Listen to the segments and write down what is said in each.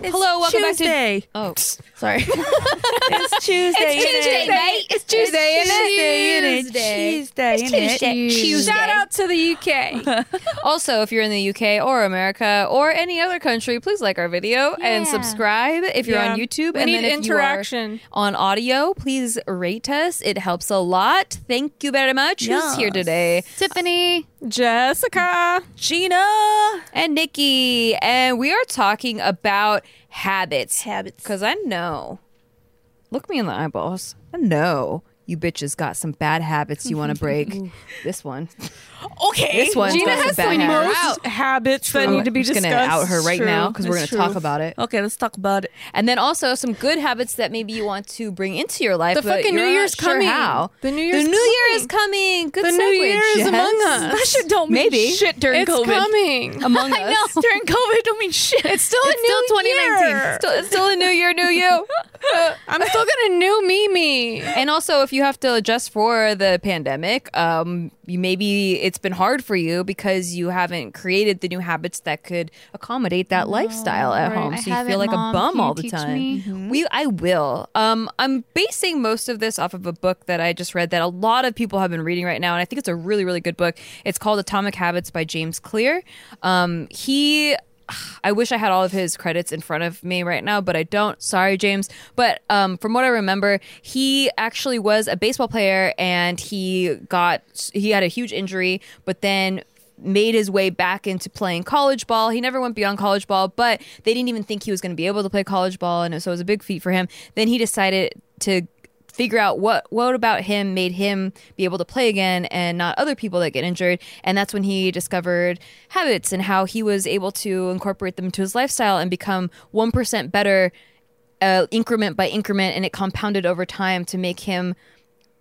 Hello, welcome Tuesday. back to. Oh, Sorry. It's Tuesday. It's innit? Tuesday, mate. It's Tuesday, innit? Tuesday, innit? Tuesday, innit? Tuesday. Shout out to the UK. Also, if you're in the UK or America or any other country, please like our video and subscribe if you're Yeah. on YouTube. We and need then if you are interaction. on audio, please rate us. It helps a lot. Thank you very much. Who's here today? Tiffany. Jessica. Gina. And Nikki. And we are talking about habits. Habits. Because I know. Look me in the eyeballs. I know you bitches got some bad habits you want to break. this one. Okay. This one. Gina got some has bad the habits. most habits that I'm need to be just discussed. gonna out her right True. now because we're gonna It's talk about it. Okay, let's talk about it. And then also some good habits that maybe you want to bring into your life. The but fucking you're New not Year's sure coming. How. The New Year's the New Year is coming. Good The New Year is Jess. among us. That shit don't mean Maybe. shit during It's COVID. coming. Among us. During COVID, don't mean shit. It's still a It's new still 2019. year. Still, it's still a new year, new you. I'm still gonna new me me. and also, if you have to adjust for the pandemic, um, you maybe it's been hard for you because you haven't created the new habits that could accommodate that lifestyle at right. home. I So you feel like Mom. a bum all the time. me? We, I will. Um, I'm basing most of this off of a book that I just read that a lot of people have been reading right now, and I think it's a really, really good book. It's called Atomic Habits by James Clear. Um, he I wish I had all of his credits in front of me right now, but I don't. Sorry, James. But um, from what I remember, he actually was a baseball player, and he got he had a huge injury, but then made his way back into playing college ball. He never went beyond college ball, but they didn't even think he was going to be able to play college ball, and so it was a big feat for him. Then he decided to figure out what what about him made him be able to play again and not other people that get injured. And that's when he discovered habits and how he was able to incorporate them into his lifestyle and become 1% better uh, increment by increment. And it compounded over time to make him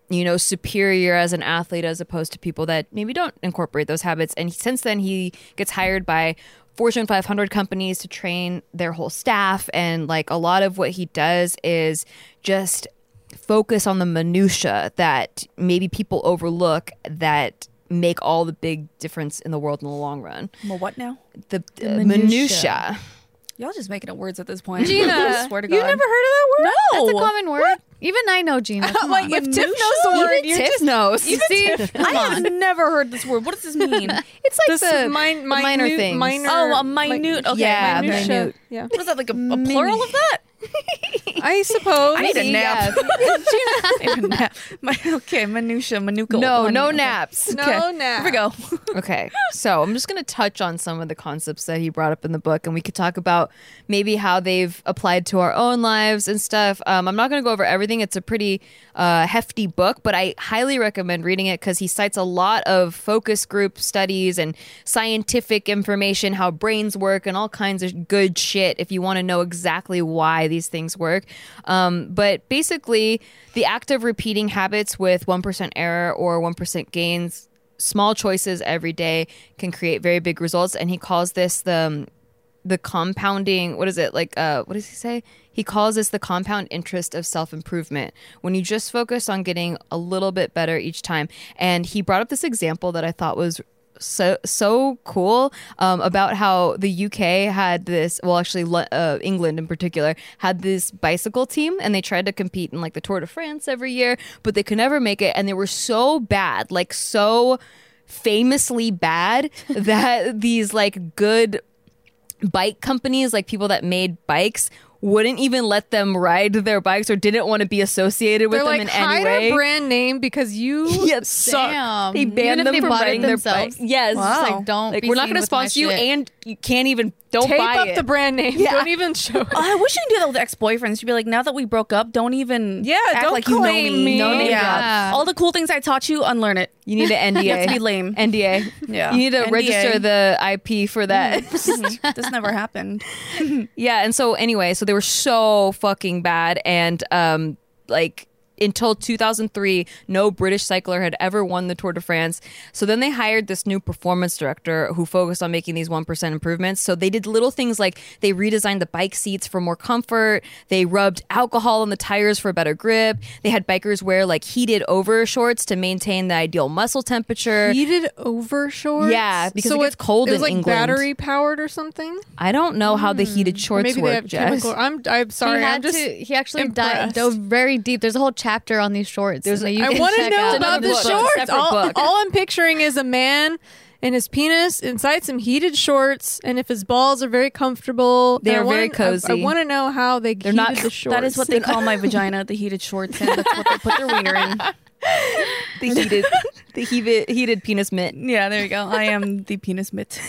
you know superior as an athlete as opposed to people that maybe don't incorporate those habits. And since then he gets hired by Fortune 500 companies to train their whole staff. And like a lot of what he does is just focus on the minutia that maybe people overlook that make all the big difference in the world in the long run. Well, what now? The, uh, minutia. minutia. Y'all just making up words at this point. Gina, I swear to God. You never heard of that word? No. That's a common word. Even I know Gina. Come like on. if Tiff knows the word, Even you're Tiff just. knows. You see, I have never heard this word. What does this mean? It's like This the, min- the minor minute- things. minor- oh, a like- minute. okay, Yeah, minutia. minute. Yeah. What is that? Like a, a plural of that? I suppose. I need a nap. I need a nap. My, okay, minutia, manuka. No, honey, no okay. naps. No Okay, nap. Here we go. Okay, so I'm just going to touch on some of the concepts that he brought up in the book, and we could talk about maybe how they've applied to our own lives and stuff. Um, I'm not going to go over everything. It's a pretty uh, hefty book, but I highly recommend reading it because he cites a lot of focus group studies and scientific information, how brains work, and all kinds of good shit if you want to know exactly why these things work. Um, but basically, the act of repeating habits with 1% error or 1% gains small choices every day can create very big results. And he calls this the um, the compounding what is it like uh what does he say? He calls this the compound interest of self-improvement. When you just focus on getting a little bit better each time. And he brought up this example that i thought was so so cool um, about how the UK had this. Well, actually, uh, England in particular had this bicycle team, and they tried to compete in like the Tour de France every year, but they could never make it, and they were so bad, like so famously bad that these like good bike companies, like people that made bikes, wouldn't even let them ride their bikes or didn't want to be associated with They're them like in hide any way. our brand name because you Yeah, suck. Damn. They Even banned if them they from bought it riding their themselves? bike. Yes, Wow. It's like, don't like be we're not going to sponsor you, shit. and you can't even don't tape buy up it. the brand name. Yeah. Don't even show it. I wish you could do that with ex-boyfriends. You'd be like, now that we broke up, don't even Yeah, act don't like you know me. me. No name yeah. All the cool things I taught you, unlearn it. You need an NDA. You have to be lame. NDA. Yeah. You need to NDA. register the IP for that. Mhm. this never happened. Yeah, and so anyway, so they were so fucking bad, and um, like until 2003, no British cycler had ever won the Tour de France. So then they hired this new performance director who focused on making these 1% improvements. So they did little things like they redesigned the bike seats for more comfort, they rubbed alcohol on the tires for a better grip, they had bikers wear like heated over shorts to maintain the ideal muscle temperature. Heated over shorts. Yeah, because it gets cold it was in like England. battery powered or something. I don't know how the hmm. heated Or shorts maybe they have Jess. chemical. I'm I'm sorry. he had I'm just. to. He actually di- impressed. dove very deep. There's a whole chapter on these shorts. There's that a- you I want to know out. about the book, shorts. All, all I'm picturing is a man and his penis inside some heated shorts, and if his balls are very comfortable, they are wanna- very I- cozy. I, want to know how they They're heated not- the shorts. That is what they call my vagina, the heated shorts, and that's what they put their wiener in. the heated, the heated, heated penis mitt. Yeah, there you go. I am the penis mitt.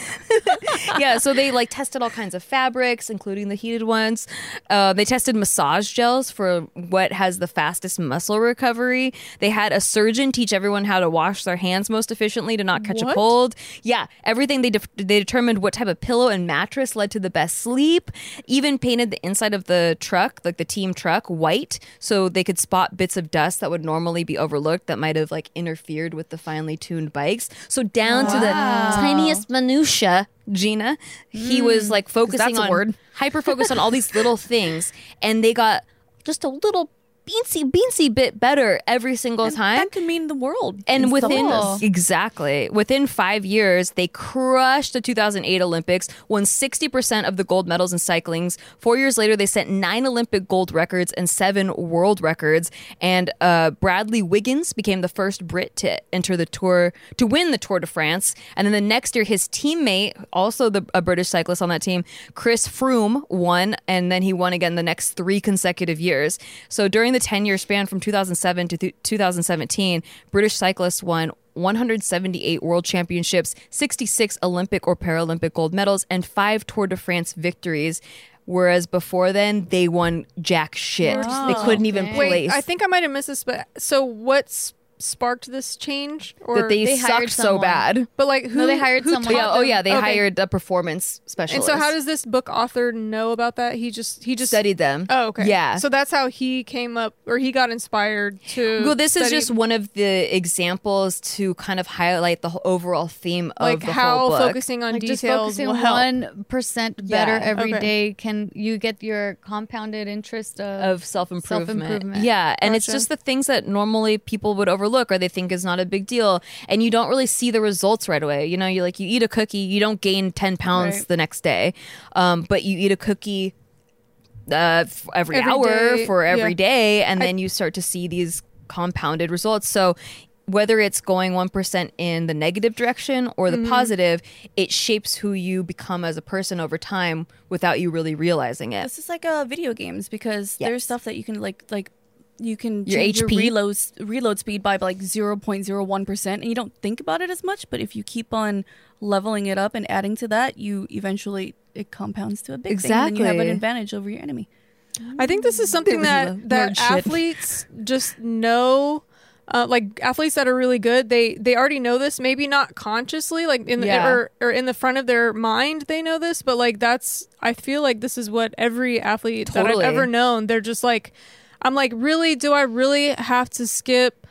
yeah, so they like tested all kinds of fabrics, including the heated ones. Uh, they tested massage gels for what has the fastest muscle recovery. They had a surgeon teach everyone how to wash their hands most efficiently to not catch a cold. Yeah, everything they def- they determined what type of pillow and mattress led to the best sleep. Even painted the inside of the truck, like the team truck, white so they could spot bits of dust that would normally be overlooked that might have like interfered with the finely tuned bikes. So down to the tiniest minutia, Gina, he was like focusing on word. hyper focused on all these little things, and they got just a little beansy beansy bit better every single time. That could mean the world. And within exactly within five years, they crushed the 2008 Olympics, won 60 percent of the gold medals in cyclings. Four years later, they set nine Olympic gold records and seven world records. And uh, Bradley Wiggins became the first Brit to enter the tour to win the Tour de France. And then the next year, his teammate, also the a British cyclist on that team, Chris Froome, won, and then he won again the next three consecutive years. So during the 10 year span from 2007 to th- 2017, British cyclists won 178 world championships, 66 Olympic or Paralympic gold medals, and five Tour de France victories. Whereas before then, they won jack shit. They couldn't even okay. Wait, place. I think I might have missed this, but so what's sparked this change? Or that they, They sucked so bad. but like who No, they hired who someone. Yeah, oh yeah, they Okay. hired a performance specialist. And so, how does this book author know about that? He just he just studied them? Oh, okay. Yeah. So that's how he came up, or he got inspired to. Well, this is just one of the examples to kind of highlight the overall theme of like the how whole book. focusing on Like just details focusing one percent better Yeah. every day Okay. can you get your compounded interest of, of self improvement. Self-improvement. Yeah, and it's just the things that normally people would overlook or they think is not a big deal, and you don't really see the results right away. You know, you like you eat a cookie, you don't gain ten pounds Right. the next day, um, but you eat a cookie uh, f- every, Every hour day, for every yeah. day, and then you start to see these compounded results. So. Whether it's going 1% in the negative direction or the Mm-hmm. positive, it shapes who you become as a person over time without you really realizing it. This is like uh, video games because Yes. there's stuff that you can like like you can Your change your reload reload speed by like 0.01 percent, and you don't think about it as much. But if you keep on leveling it up and adding to that, you eventually it compounds to a big thing, and you have an advantage over your enemy. I think this is something was that nerd that shit. athletes just know. Uh, like athletes that are really good, they they already know this. Maybe not consciously, like in the Yeah. or, or in the front of their mind, they know this. But like that's, I feel like this is what every athlete Totally. that I've ever known. They're just like, I'm like, really? Do I really have to skip?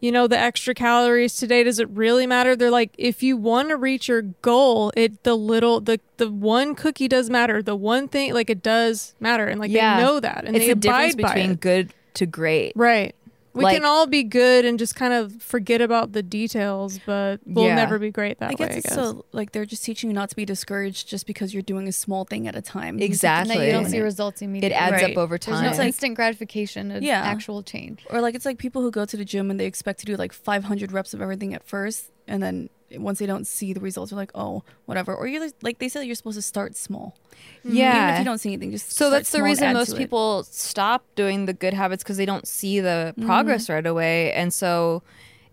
You know the extra calories today. Does it really matter? They're like, if you want to reach your goal, it the little the the one cookie does matter. The one thing, like it does matter, and like Yeah. they know that, and it's they the difference abide by between it. good to great. Right. We Like- can all be good and just kind of forget about the details, but we'll Yeah. never be great that I guess way. I guess. so like they're just teaching you not to be discouraged just because you're doing a small thing at a time. Exactly. And that you don't see it- results It adds Right. up over There's time. no instant gratification, of Yeah. actual change. Or like it's like people who go to the gym and they expect to do like 500 reps of everything at first, and then once they don't see the results, they're like, oh, whatever. Or you're like- like they said, you're supposed to start small. Even yeah. if you don't see anything, just so start that's the small and reason most to it. people stop doing the good habits because they don't see the progress right away, and so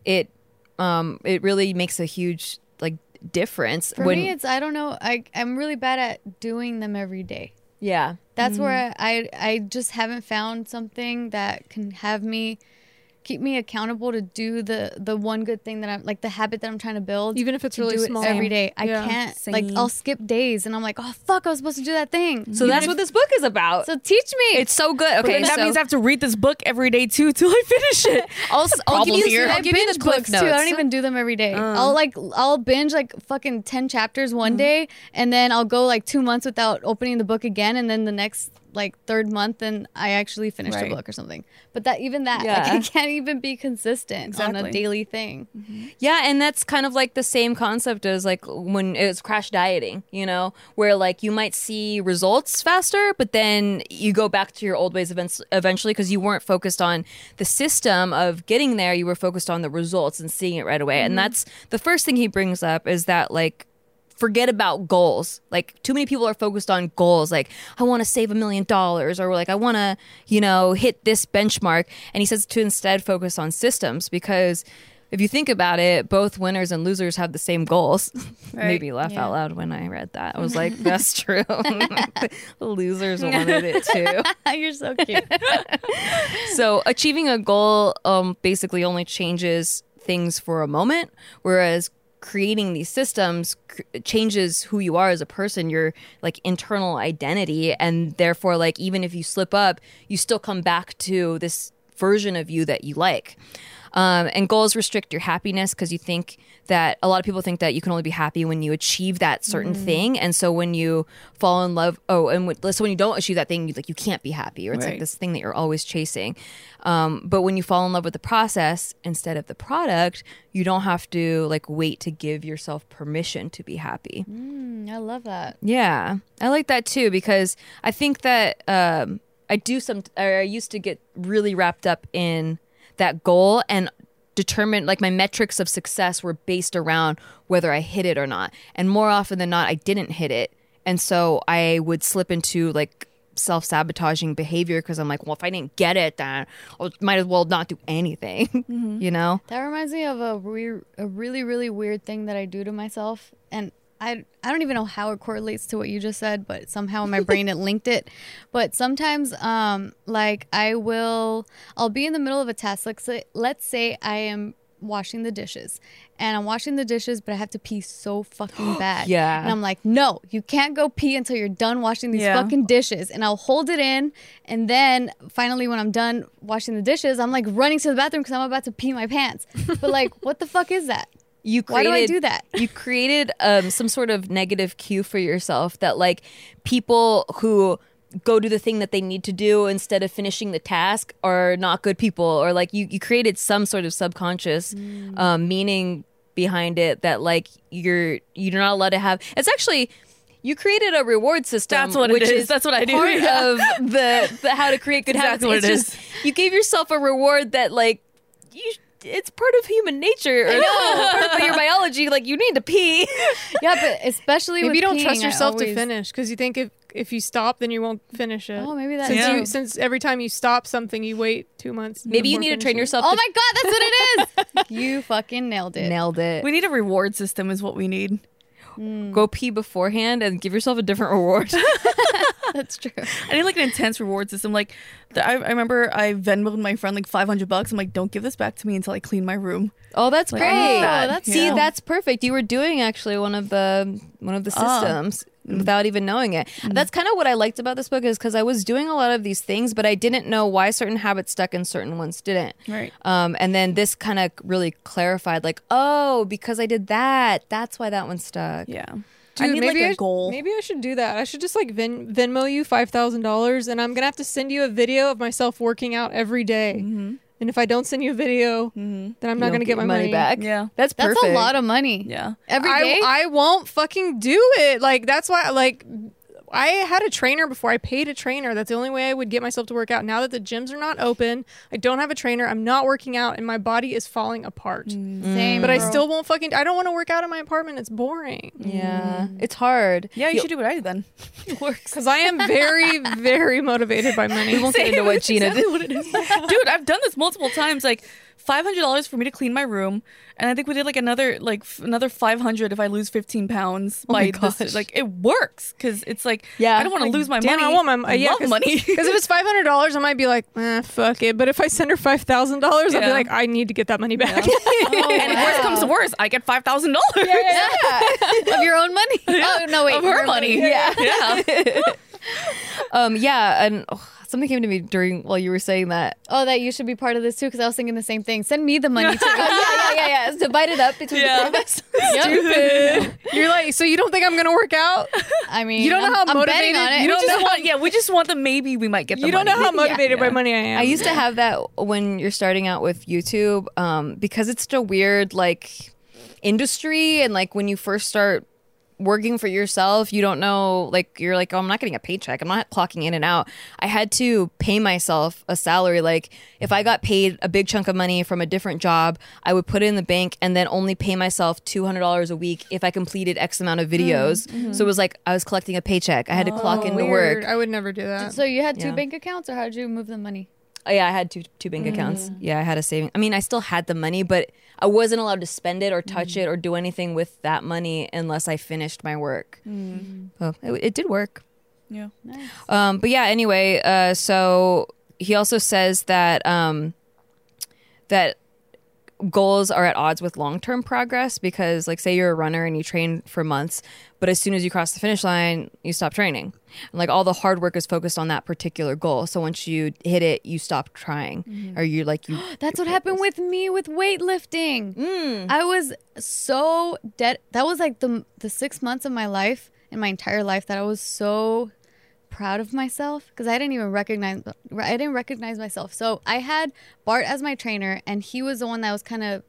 it um it really makes a huge like difference For when me, it's I don't know. I I'm really bad at doing them every day. yeah That's where I I just haven't found something that can have me keep me accountable to do the the one good thing that I'm like the habit that I'm trying to build. Even if it's really do small. it every day. I Yeah. can't like I'll skip days and I'm like, oh fuck, I was supposed to do that thing. So that's what this book is about. So teach me. it's so good. But Okay, then that so means I have to read this book every day too till I finish it. I'll, s- I'll give you. here. I'll give you binge the books notes. too. I don't even do them every day. Uh. I'll like I'll binge like fucking ten chapters one day, and then I'll go like two months without opening the book again, and then the next like third month, and I actually finished Right. the book or something. But that even that, like, Yeah. I can't even be consistent on a daily thing. Mm-hmm. Yeah, and that's kind of like the same concept as like when it's crash dieting, you know, where like you might see results faster, but then you go back to your old ways events eventually because you weren't focused on the system of getting there. You were focused on the results and seeing it right away. And mm-hmm. that's the first thing he brings up is that like forget about goals. Like too many people are focused on goals like I want to save a million dollars or like I want to, you know, hit this benchmark and he says to instead focus on systems because if you think about it, both winners and losers have the same goals. Made me laugh Yeah. out loud when I read that. I was like, that's true. the losers wanted it too. You're so cute. So achieving a goal um, basically only changes things for a moment, whereas creating these systems cr- changes who you are as a person, your like internal identity, and therefore, like even if you slip up, you still come back to this version of you that you like. Um, and goals restrict your happiness because you think that a lot of people think that you can only be happy when you achieve that certain thing, and so when you fall in love, oh, and when, so when you don't achieve that thing, you like you can't be happy, or it's like this thing that you're always chasing. Um, but when you fall in love with the process instead of the product, you don't have to like wait to give yourself permission to be happy. Mm, I love that. Yeah, I like that too because I think that um, I do some. Or I used to get really wrapped up in that goal and determined like my metrics of success were based around whether I hit it or not. And more often than not, I didn't hit it, and so I would slip into like self sabotaging behavior because I'm like, well, if I didn't get it, then I might as well not do anything. Mm-hmm. You know? That reminds me of a weird, a really, really weird thing that I do to myself, and I, I don't even know how it correlates to what you just said, but somehow in my brain it linked it. But sometimes, um, like I will, I'll be in the middle of a task. Let's say, let's say I am washing the dishes, and I'm washing the dishes, but I have to pee so fucking bad. Yeah. and I'm like, no, you can't go pee until you're done washing these Yeah. fucking dishes. And I'll hold it in, and then finally, when I'm done washing the dishes, I'm like running to the bathroom because I'm about to pee my pants. But like, what the fuck is that? You Why do I do that? you created um, some sort of negative cue for yourself that like people who go do the thing that they need to do instead of finishing the task are not good people or like you, you created some sort of subconscious Mm. um, meaning behind it that like you're you're not allowed to have it's actually you created a reward system That's what it which is. That's what I do. part Yeah. of the, the how to create good habits what it's it just you gave yourself a reward that like you it's part of human nature or part of your biology like you need to pee Yeah, but especially Maybe with you don't peeing, trust I yourself to finish because you think if if you stop, then you won't finish it. Oh, maybe that's since, Yeah. you, since every time you stop something, you wait two months. maybe you need to train it. yourself Oh to my god, that's what it is. you fucking nailed it. nailed it We need a reward system, is what we need. Hmm. go pee beforehand and give yourself a different reward That's true. I need like an intense reward system. Like, the, I, I remember I Venmoed my friend like 500 bucks. I'm like, don't give this back to me until I clean my room. oh that's Like, great that. that's see Yeah. that's perfect you were doing actually one of the one of the Ah. systems without even knowing it that's kind of what i liked about this book is because i was doing a lot of these things but i didn't know why certain habits stuck and certain ones didn't Right. um, and then this kind of really clarified like oh because i did that that's why that one stuck Yeah. Dude, I need maybe like I a sh- goal. Maybe I should do that. I should just like Ven- Venmo you five thousand dollars, and I'm gonna have to send you a video of myself working out every day. Mm-hmm. And if I don't send you a video, then I'm You not gonna get my money, back Yeah. that's That's a lot of money. Yeah. Every day. I, I won't fucking do it. Like that's why I like I had a trainer before. I paid a trainer. That's the only way I would get myself to work out. Now that the gyms are not open, I don't have a trainer. I'm not working out, and my body is falling apart. Mm, mm. Same. But I still won't fucking. I don't want to work out in my apartment. It's boring. yeah it's hard Yeah, you should do what I did then. It works because I am very, very motivated by money. we won't get into what gina did what it is. Dude, I've done this multiple times. Like, five hundred dollars for me to clean my room, and I think we did like another like f- another five hundred if I lose fifteen pounds Oh my by this. gosh. Like it works because it's like Yeah. I don't want to lose my damn, money. I want my mo- yeah, love 'cause- money. Because if it's five hundred dollars, I might be like, eh, fuck it. But if I send her five thousand dollars, I'll be like, I need to get that money back. and worst comes to worst, I get five thousand dollars of your own money. Oh no, wait, of her money. Yeah. yeah. Um, yeah, and oh, something came to me during while you were saying that. Oh, that you should be part of this too, because I was thinking the same thing. Send me the money too. yeah, yeah, yeah, yeah. It's divided up between Yeah. the three of us. Yep. You're like, so you don't think I'm gonna work out? I mean, You don't know I'm, how I'm motivated- on it. you don't just know want, yeah, we just want the maybe we might get the. You don't know how motivated Yeah. by money I am. I used to have that when you're starting out with YouTube, um, because it's such a weird like industry, and like when you first start working for yourself, you don't know like you're like, oh, I'm not getting a paycheck. I'm not clocking in and out. I had to pay myself a salary. Like if I got paid a big chunk of money from a different job, I would put it in the bank and then only pay myself two hundred dollars a week if I completed X amount of mm, videos. Mm-hmm. So it was like I was collecting a paycheck. I had to clock oh, into Weird. work. I would never do that. So you had two Yeah. bank accounts, or how did you move the money? Oh, yeah, I had two two bank accounts. Yeah, I had a saving. I mean, I still had the money, but I wasn't allowed to spend it or touch it or do anything with that money unless I finished my work. So it, it did work. Yeah. Nice. Um, but yeah, anyway, uh, so he also says that um, that goals are at odds with long-term progress because like say you're a runner and you train for months but as soon as you cross the finish line you stop training and like all the hard work is focused on that particular goal so once you hit it you stop trying or you like you That's what happened with me with weightlifting. Mm. I was so dead. That was like the the six months of my life, in my entire life, that I was so proud of myself because I didn't even recognize. I didn't recognize myself. So I had Bart as my trainer, and he was the one that was kind of.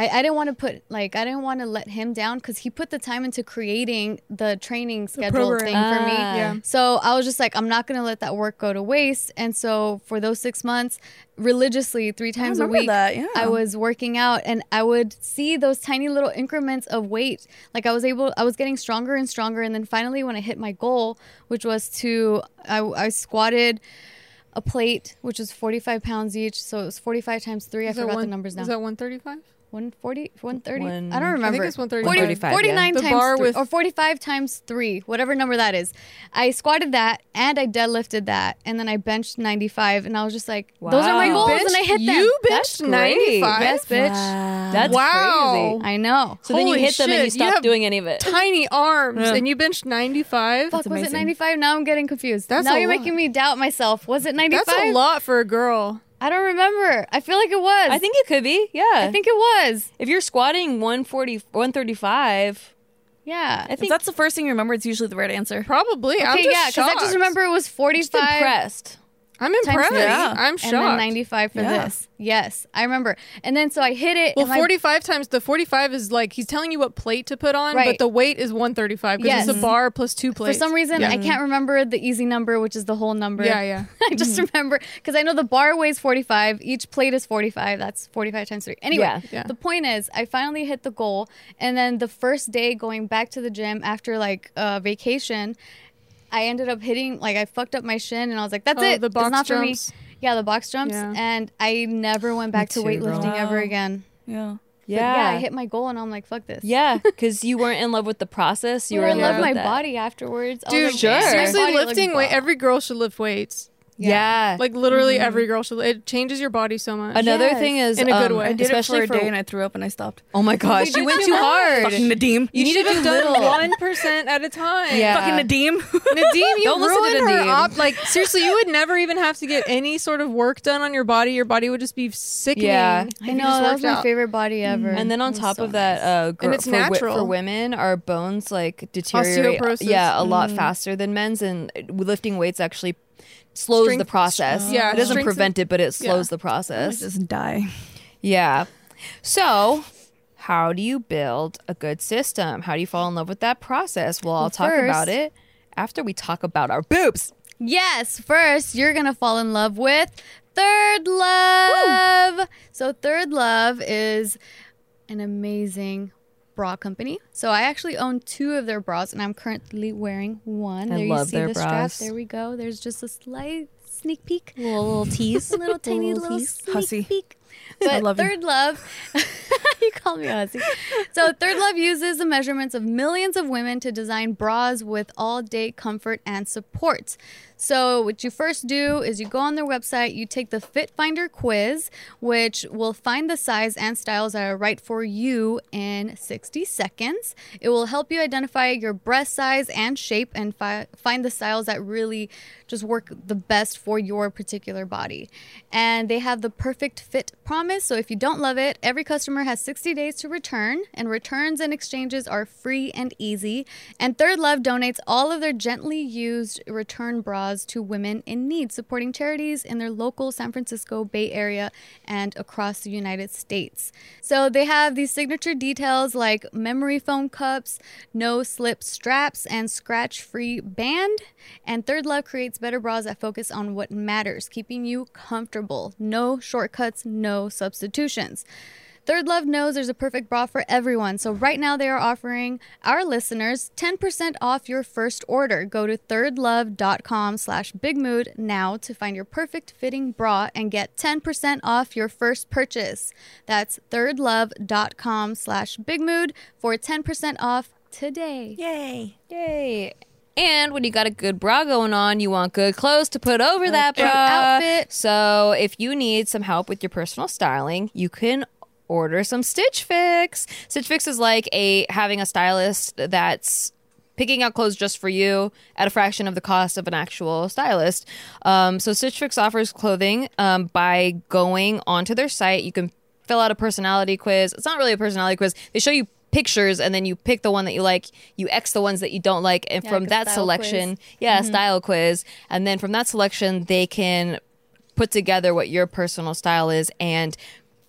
I, I didn't want to put like I didn't want to let him down because he put the time into creating the training schedule program. thing for me. Ah. Yeah. So I was just like, I'm not gonna let that work go to waste. And so for those six months, religiously three times a week, that, yeah. I was working out, and I would see those tiny little increments of weight. Like I was able, I was getting stronger and stronger. And then finally, when I hit my goal, which was to, I, I squatted a plate, which was 45 pounds each. So it was 45 times three. I Is that forgot one- the numbers now. Is that 135? 140, 130? One- I don't remember. I think it's 130. 40 49 yeah. The times bar three, with- or 45 times 3, whatever number that is. I squatted that and I deadlifted that and then I benched 95 and I was just like, those are my Wow. goals and I hit them. You That's benched 95? Yes, bitch. that's Wow. crazy I know. so then you Holy hit them and you shit, you stop doing any of it Tiny arms, Yeah. and you benched 95? Fuck, was it 95? Now I'm getting confused. That's now a you're lot. making me doubt myself. Was it 95? That's a lot for a girl. I don't remember. I feel like it was. i think it could be yeah I think it was. if you're squatting 140 135 Yeah. i If think that's the first thing you remember, it's usually the right answer. Probably. I'm Okay, just yeah, because I just remember it was just 45 impressed I'm times impressed. three, I'm and shocked. then 95 for Yeah. this. Yes, I remember. And then so I hit it. Well, and my- 45 times the 45 is like he's telling you what plate to put on, but Right. the weight is 135 because it's a bar plus two plates. for some reason, yeah. I can't remember the easy number, which is the whole number. Yeah, yeah. I just remember because I know the bar weighs 45. Each plate is 45. That's 45 times three. Anyway, Yeah. Yeah. the point is, I finally hit the goal. And then the first day going back to the gym after like uh, vacation, I ended up hitting, like, I fucked up my shin and I was like, that's Oh, it. the box it's not for me. jumps. Yeah, the box jumps. Yeah. And I never went back to too, girl. weightlifting ever again. Yeah. But yeah, I hit my goal and I'm like, fuck this. Yeah, because you weren't in love with the process. You Well, were I in love love my that. body afterwards. Dude, like, sure. Seriously, lifting weight. Every girl should lift weights. Yeah. Like literally every girl should. It changes your body so much. Another Yes. thing is, In a good um, way. I did especially it for a day and I threw up and I stopped. oh my gosh, you went too hard. Fucking Nadim. You need to do done little. one percent at a time. Yeah. Fucking Nadim. Nadim, you Don't listen to ruined her Nadim. op. Like seriously, you would never even have to get any sort of work done on your body. Your body would just be sickening. Yeah. I know just that was my out. favorite body ever. And then on top so of that, nice. uh, gr- it's for, wi- natural. for women, our bones like deteriorate. Osteoporosis. Yeah, a lot faster than men's, and lifting weights actually slows the Strength- process. Yeah, it doesn't strengthens- prevent it, but it slows Yeah. the process. It doesn't die. Yeah. So, how do you build a good system? How do you fall in love with that process? Well, I'll Well, talk about it after we talk about our boobs. Yes, first you're gonna fall in love with Third Love. So Third Love is an amazing bra company. So I actually own two of their bras, and I'm currently wearing one. I there love you see their the bras. strap. There we go. There's just a slight, sneak peek, little, little tease. a little tiny Little little sneak Hussy. peek. But love you. Third Love, you call me hussy. So Third Love uses the measurements of millions of women to design bras with all-day comfort and support. So what you first do is you go on their website, you take the Fit Finder quiz, which will find the size and styles that are right for you in 60 seconds. It will help you identify your breast size and shape and fi- find the styles that really just work the best for your particular body. And they have the perfect fit promise. So if you don't love it, every customer has 60 days to return, and returns and exchanges are free and easy. And Third Love donates all of their gently used return bras to women in need, supporting charities in their local San Francisco Bay Area and across the United States. So they have these signature details like memory foam cups, no slip straps, and scratch free band. And Third Love creates better bras that focus on what matters, keeping you comfortable. No shortcuts, no substitutions. Third Love knows there's a perfect bra for everyone. So right now they are offering our listeners 10% off your first order. Go to thirdlove.com slash bigmood now to find your perfect fitting bra and get 10% off your first purchase. That's thirdlove.com slash bigmood for 10% off today. Yay. Yay. And when you got a good bra going on, you want good clothes to put over that bra. outfit. So if you need some help with your personal styling, you can order some Stitch Fix. Stitch Fix is like a having a stylist that's picking out clothes just for you at a fraction of the cost of an actual stylist. Um, so Stitch Fix offers clothing um, by going onto their site. You can fill out a personality quiz. It's not really a personality quiz. They show you pictures and then you pick the one that you like. You X the ones that you don't like, and Yeah, from like that selection, quiz. yeah, a style quiz, and then from that selection, they can put together what your personal style is and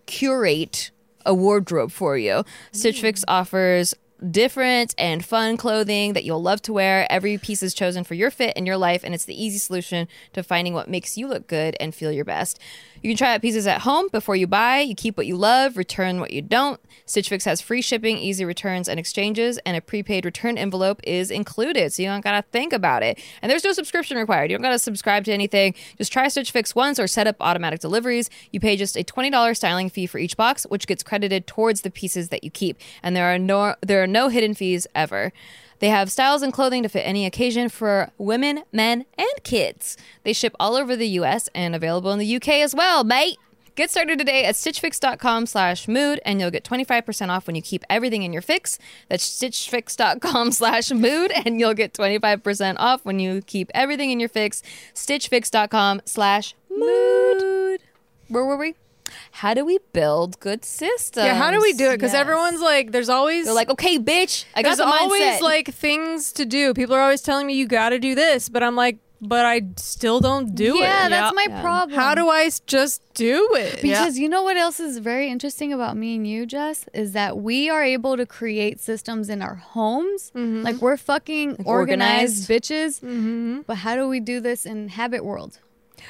curate a wardrobe for you. Stitch Fix mm. offers different and fun clothing that you'll love to wear. Every piece is chosen for your fit and your life, and it's the easy solution to finding what makes you look good and feel your best. You can try out pieces at home before you buy. You keep what you love, return what you don't. Stitch Fix has free shipping, easy returns and exchanges, and a prepaid return envelope is included, so you don't gotta think about it. And there's no subscription required. You don't gotta subscribe to anything. Just try Stitch Fix once or set up automatic deliveries. You pay just a $20 styling fee for each box, which gets credited towards the pieces that you keep. And there are no there are no hidden fees ever. They have styles and clothing to fit any occasion for women, men, and kids. They ship all over the US and available in the UK as well, mate. Get started today at stitchfix.com slash mood and you'll get 25% off when you keep everything in your fix. That's stitchfix.com slash mood and you'll get 25% off when you keep everything in your fix. Stitchfix.com slash mood. Where were we? How do we build good systems? Yeah, how do we do it? Because Yes. everyone's like, there's always They're like, okay, bitch, I got there's the always like things to do. People are always telling me you got to do this, but I'm like, but I still don't do it. yeah, that's my Yeah. problem. How do I just do it? Because you know what else is very interesting about me and you, Jess, is that we are able to create systems in our homes. Like we're fucking organized, organized. bitches. Mm-hmm. But how do we do this in habit world?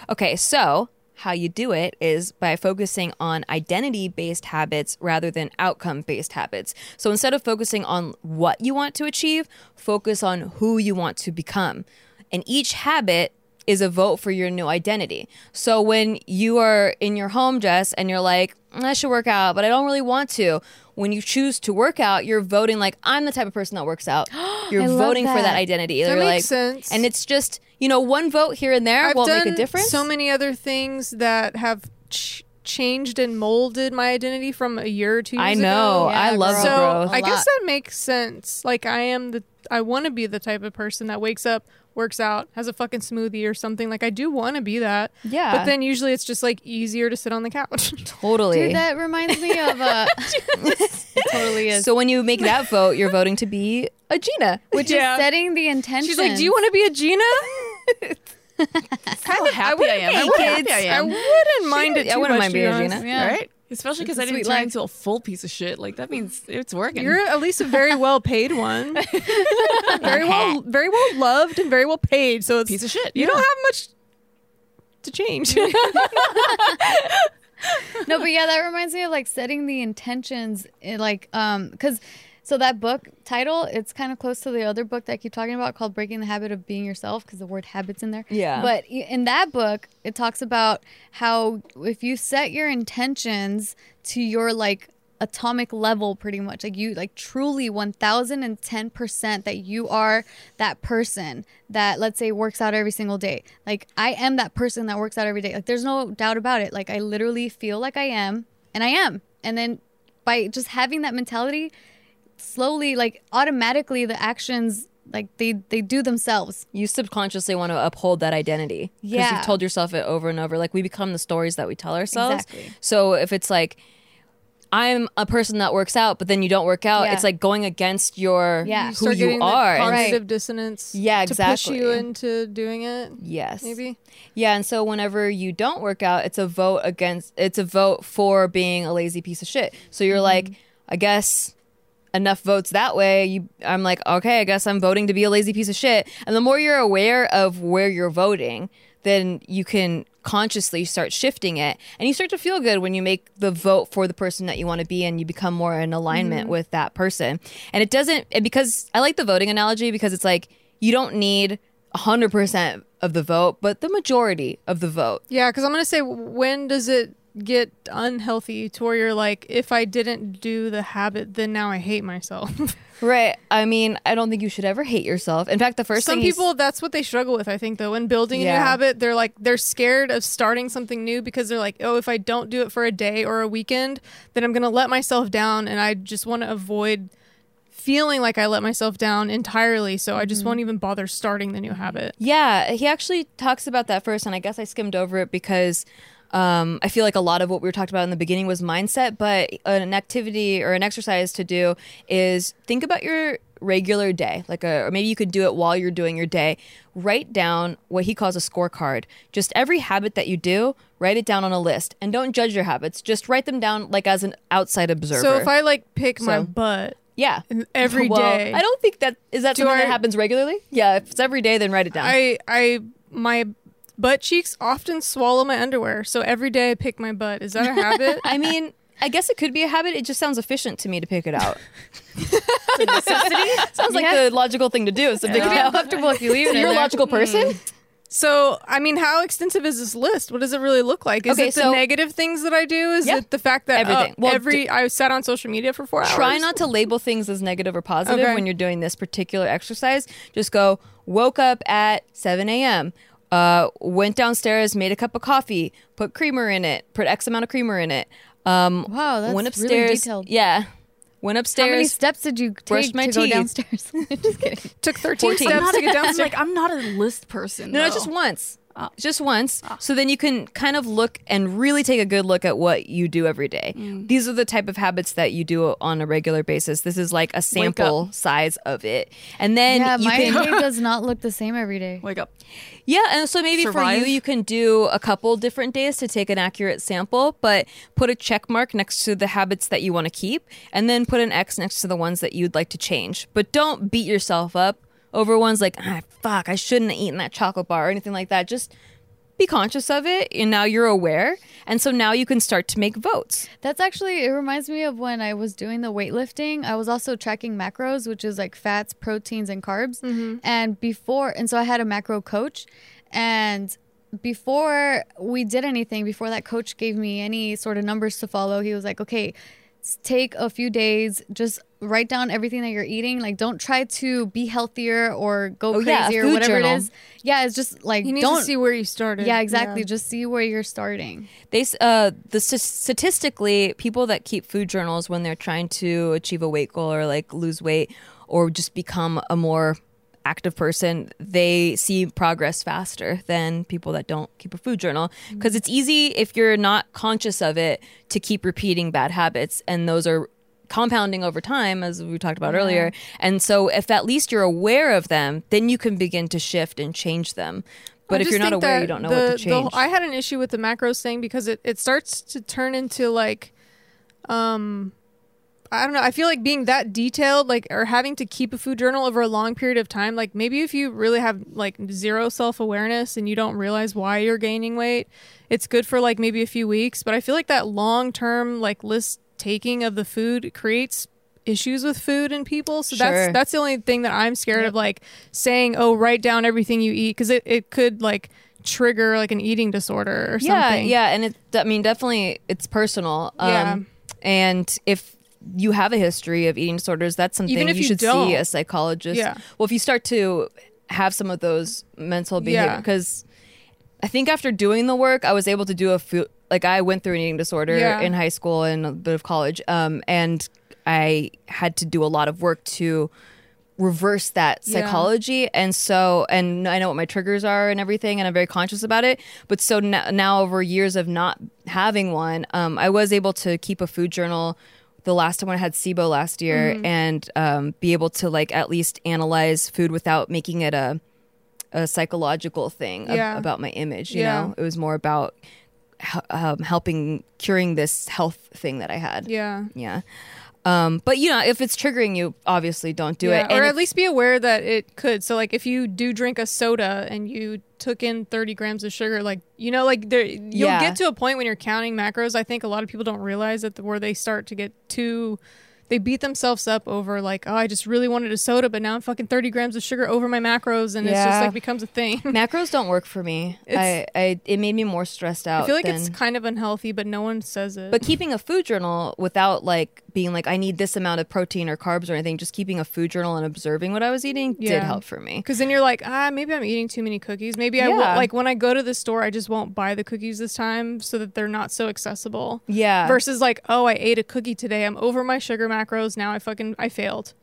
Okay, so how you do it is by focusing on identity based habits rather than outcome based habits. So instead of focusing on what you want to achieve, focus on who you want to become. And each habit is a vote for your new identity. So when you are in your home, Jess, and you're like, I should work out, but I don't really want to. When you choose to work out, you're voting like I'm the type of person that works out. You're voting for that that. identity. That makes like, sense. And it's just you know one vote here and there I've won't make a difference. so many other things that have ch- changed and molded my identity from a year or two I know. Yeah, I love So growth. I guess that makes sense. Like I am the I want to be the type of person that wakes up, works out, has a fucking smoothie or something. Like I do want to be that. Yeah. But then usually it's just like easier to sit on the couch. totally. Dude, that reminds me of uh it totally is. so when you make that vote, you're voting to be a Gina. which Yeah. is setting the intention. She's like, "Do you want to be a Gina?" How happy I am. Hey, How happy kids. I I am. wouldn't mind it. I wouldn't much, mind being a. Gina. Yeah. Right? Especially because I didn't turn life. into a full piece of shit. Like that means it's working. You're at least a very well paid one. very well, very well loved and very well paid. So it's a piece of shit. You yeah. don't have much to change. no, but yeah, that reminds me of like setting the intentions, eh, like um, because So that book title, it's kind of close to the other book that I keep talking about called Breaking the Habit of Being Yourself because the word habits in there. Yeah. But in that book, it talks about how if you set your intentions to your like atomic level pretty much like you like truly 1010% that you are that person that let's say works out every single day like i am that person that works out every day like there's no doubt about it like i literally feel like i am and i am and then by just having that mentality slowly like automatically the actions like they they do themselves you subconsciously want to uphold that identity because Yeah. you've told yourself it over and over like we become the stories that we tell ourselves Exactly. so if it's like i'm a person that works out but then you don't work out Yeah. it's like going against your Yeah. who start you are the And- cognitive dissonance. Yeah, exactly. To push you into doing it. yes Maybe. yeah and so whenever you don't work out it's a vote against it's a vote for being a lazy piece of shit so you're mm-hmm. like i guess enough votes that way you i'm like okay i guess i'm voting to be a lazy piece of shit. And the more you're aware of where you're voting then you can consciously start shifting it. And you start to feel good when you make the vote for the person that you want to be and you become more in alignment mm-hmm. with that person. And it doesn't and because i like the voting analogy because it's like you don't need 100% of the vote but the majority of the vote. Yeah, because I'm gonna say, when does it get unhealthy to where you're like, if I didn't do the habit, then now I hate myself. right i mean i don't think you should ever hate yourself in fact the first Some people, that's what they struggle with. I think though, when building a new habit, they're like they're scared of starting something new because they're like, oh, if I don't do it for a day or a weekend, then I'm gonna let myself down, and I just want to avoid feeling like I let myself down entirely. So I Mm-hmm. just won't even bother starting the new habit. Yeah, he actually talks about that first, and I guess I skimmed over it because um, I feel like a lot of what we were talking about in the beginning was mindset. But an activity or an exercise to do is think about your regular day, like a, or maybe you could do it while you're doing your day. Write down what he calls a scorecard. Just every habit that you do, write it down on a list, and don't judge your habits. Just write them down like as an outside observer. So if I like pick my So- butt yeah. every day, Well, I don't think that is that something that happens regularly. Yeah, if it's every day, then write it down. I I my butt cheeks often swallow my underwear. So every day I pick my butt. Is that a habit? I mean, I guess it could be a habit. It just sounds efficient to me to pick it out. sounds like Yeah. the logical thing to do is to pick It could it out. uncomfortable if you leave it in You're a there. logical person. So, I mean, how extensive is this list? What does it really look like? Is Okay, it the so- negative things that I do? Is Yeah. it the fact that Everything. uh, Well, every I sat on social media for four hours? Try not to label things as negative or positive Okay. when you're doing this particular exercise. Just go, woke up at 7 a.m., uh, went downstairs, made a cup of coffee, put creamer in it, put X amount of creamer in it. Um, Wow, that's went really upstairs. detailed. Yeah. Went upstairs. How many steps did you brushed take my to go downstairs? Just kidding. Took 13 14. steps to get I'm downstairs. like I'm not a list person. No, no, just once. Ah. Just once. So then you can kind of look and really take a good look at what you do every day. Mm. These are the type of habits that you do on a regular basis. This is like a sample size of it. And then yeah, you my can day does not look the same every day. Wake up. Yeah, and so maybe for you you can do a couple different days to take an accurate sample, but put a check mark next to the habits that you want to keep and then put an X next to the ones that you'd like to change. But don't beat yourself up over ones like, ah, fuck, I shouldn't have eaten that chocolate bar or anything like that. Just be conscious of it and now you're aware. And so now you can start to make votes. That's actually it reminds me of when I was doing the weightlifting. I was also tracking macros, which is like fats, proteins, and carbs. And before, and so I had a macro coach, and before we did anything, before that coach gave me any sort of numbers to follow, he was like, "Okay, take a few days, just write down everything that you're eating. Like, don't try to be healthier or go Oh, yeah, crazy or whatever journal. it is. Yeah, it's just like you need don't to see where you started. Yeah, exactly. Just see where you're starting. They uh the st- statistically people that keep food journals when they're trying to achieve a weight goal or like lose weight or just become a more active person, they see progress faster than people that don't keep a food journal. Because it's easy if you're not conscious of it to keep repeating bad habits and those are compounding over time as we talked about earlier. And so if at least you're aware of them then you can begin to shift and change them. But I if you're not aware you don't know the, what to the- change I had an issue with the macros thing because it, it starts to turn into like, um, I don't know. I feel like being that detailed, like, or having to keep a food journal over a long period of time, like maybe if you really have like zero self awareness and you don't realize why you're gaining weight, it's good for like maybe a few weeks. But I feel like that long term, like, list taking of the food creates issues with food and people. So Sure. that's that's the only thing that I'm scared of like saying, "Oh, write down everything you eat" cuz it it could like trigger like an eating disorder or yeah, something. yeah, and it. I mean, definitely, it's personal. Um, Yeah. and if you have a history of eating disorders, that's something you you should see a psychologist. Yeah. Well, if you start to have some of those mental behavior, Yeah. because I think after doing the work, I was able to do a food. Like I went through an eating disorder Yeah. in high school and a bit of college, um, and I had to do a lot of work to reverse that Yeah. psychology and so and i know what my triggers are and everything and i'm very conscious about it but so now, now over years of not having one um, i was able to keep a food journal the last time when i had sibo last year Mm-hmm. and um, be able to like at least analyze food without making it a a psychological thing ab- about my image you Yeah. know it was more about h- um, helping curing this health thing that i had Yeah. yeah um, but you know if it's triggering you obviously don't do Yeah, it or And at if- least be aware that it could. So, like, if you do drink a soda and you took in 30 grams of sugar, like, you know, like, there, you'll Yeah. get to a point when you're counting macros. I think a lot of people don't realize that the, where they start to get too. They beat themselves up over like, oh, I just really wanted a soda, but now I'm fucking 30 grams of sugar over my macros, and it's just like becomes a thing. macros don't work for me. I, I it made me more stressed out. I feel like than- it's kind of unhealthy, but no one says it. but keeping a food journal without like being like I need this amount of protein or carbs or anything, just keeping a food journal and observing what I was eating did help for me. Because then you're like, ah, maybe I'm eating too many cookies. Maybe I won't. Like when I go to the store, I just won't buy the cookies this time so that they're not so accessible. Yeah. Versus like, oh, I ate a cookie today. I'm over my sugar macros. Now I fucking I failed.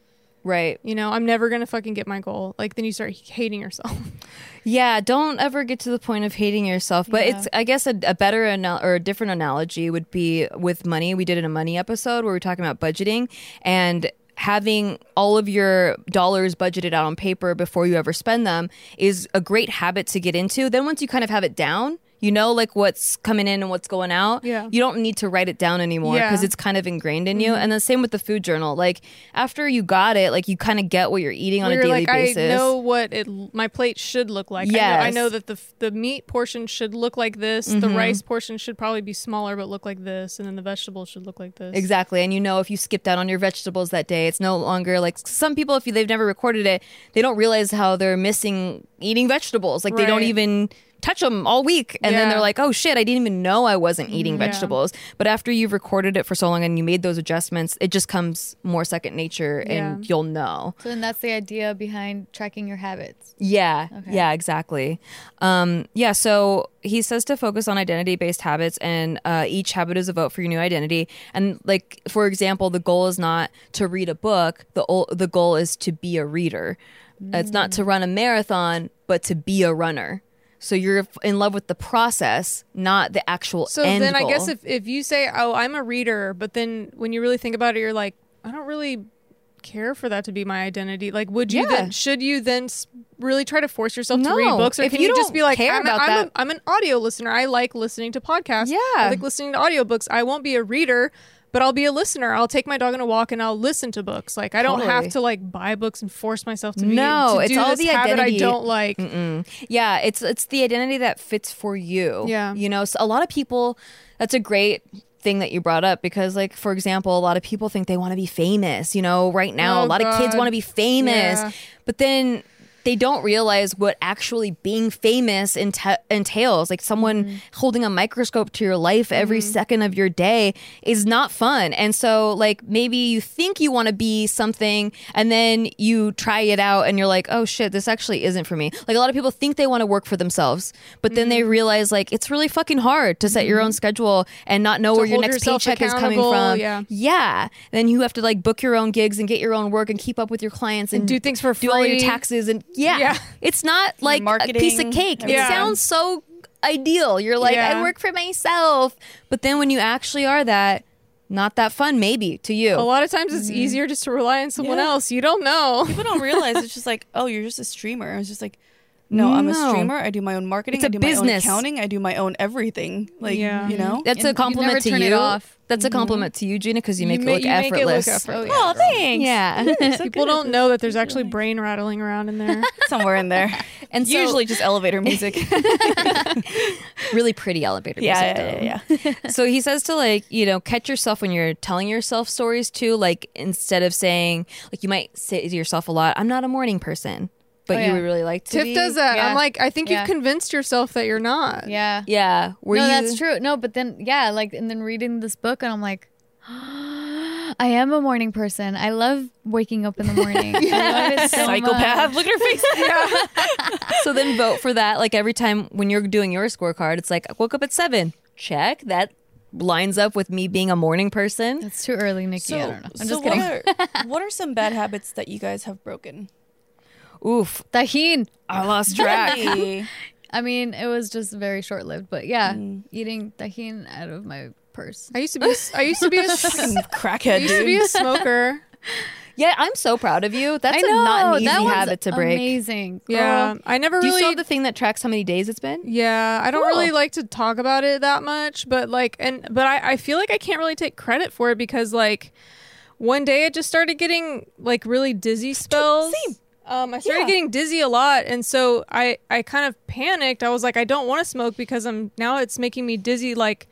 right. You know, I'm never gonna fucking get my goal. Like then you start hating yourself. Yeah, don't ever get to the point of hating yourself. But Yeah. it's, I guess, a, a better anal- or a different analogy would be with money. We did in a money episode where we are talking about budgeting and having all of your dollars budgeted out on paper before you ever spend them is a great habit to get into. Then once you kind of have it down, you know, like what's coming in and what's going out. Yeah. You don't need to write it down anymore Yeah. Mm-hmm. because it's kind of ingrained in you. And the same with the food journal. Like after you got it, like you kind of get what you're eating on a daily like, basis. I know what it my plate should look like. I I know that the the meat portion should look like this. The rice portion should probably be smaller but look like this, and then the vegetables should look like this. Exactly. And you know, if you skipped out on your vegetables that day, it's no longer like some people, if you, they've never recorded it, they don't realize how they're missing eating vegetables. Like they don't even touch them all week. And then they're like, oh shit, I didn't even know I wasn't eating Yeah. vegetables. But after you've recorded it for so long and you made those adjustments, it just comes more second nature and Yeah. you'll know. So then that's the idea behind tracking your habits. Yeah. Okay. Yeah, exactly. Um, yeah, so he says to focus on identity based habits, and uh, each habit is a vote for your new identity. And, like, for example, the goal is not to read a book, the, ol- the goal is to be a reader. It's not to run a marathon, but to be a runner. So you're in love with the process, not the actual So then I guess if, if you say, oh, I'm a reader, but then when you really think about it, you're like, I don't really care for that to be my identity. Like, would you Yeah. then, should you then really try to force yourself to read books? Or If can you you, just be like, I'm, a- about I'm, that- a, I'm an audio listener. I like listening to podcasts. Yeah. I like listening to audiobooks. I won't be a reader. But I'll be a listener. I'll take my dog on a walk and I'll listen to books. Like I don't Totally. have to like buy books and force myself to be No, to it's do all this the identity- I don't like. Mm-mm. Yeah, it's it's the identity that fits for you. Yeah. you know, so a lot of people. That's a great thing that you brought up because, like, for example, a lot of people think they want to be famous. You know, right now, Oh, a lot of kids want to be famous, Yeah. but then they don't realize what actually being famous enta- entails. Like someone Mm-hmm. holding a microscope to your life every second of your day is not fun. And so, like, maybe you think you want to be something and then you try it out and you're like, oh shit, this actually isn't for me. Like, a lot of people think they want to work for themselves, but then they Mm-hmm. realize, like, it's really fucking hard to set your own schedule and not know To where your next paycheck is coming from. yeah. Yeah. Then you have to, like, book your own gigs and get your own work and keep up with your clients and, do things for free. do all your taxes and yeah, Yeah. it's not like a piece of marketing, cake. It sounds so ideal. You're like, Yeah. I work for myself, but then when you actually are that, not that fun, maybe to you. A lot of times it's mm-hmm. easier just to rely on someone Yeah. else. You don't know. People don't realize it's just like, oh, you're just a streamer. It's just like, No, I'm a No. streamer. I do my own marketing. It's a I do business. my own accounting. I do my own everything. Like, Yeah. you know? That's And a you compliment never to turn you. off. That's a mm-hmm. compliment to you, Gina, because you make ma- it look you make it look effortless. effortless. Oh, thanks. Yeah. People don't know that there's actually brain rattling around in there. Somewhere in there. And so- usually just elevator music. really pretty elevator yeah, music. yeah, though. yeah, yeah. so he says to like you know catch yourself when you're telling yourself stories too like instead of saying like you might say to yourself a lot i'm not a morning person but Oh, you would really like to Tiff be. does that. Yeah. I'm like, I think Yeah. you've convinced yourself that you're not. Yeah. yeah were no, you that's true. No, but then yeah, like and then reading this book and I'm like I am a morning person. I love waking up in the morning. I love it so Psychopath. much. Look at her face. so then vote for that like every time when you're doing your scorecard it's like i woke up at seven check that lines up with me being a morning person It's too early, Nikki. I don't know. I'm so just kidding. What are, what are some bad habits that you guys have broken? Oof Tajin. i lost track Hey. I mean, it was just very short lived, but yeah, Mm. eating tajin out of my purse. I used to be. I used to be a. crackhead. I crackhead, used to be a smoker. yeah i'm so proud of you that's I a, know not an easy that one's habit to break Amazing. Yeah. I never really. do you really. still have the thing that tracks how many days it's been Yeah, I don't Cool. really like to talk about it that much, but like, and but I, I feel like I can't really take credit for it because like one day I just started getting like really dizzy spells. Same. Um, I started Yeah. getting dizzy a lot, and so I I kind of panicked. I was like, I don't want to smoke because I'm now it's making me dizzy. Like,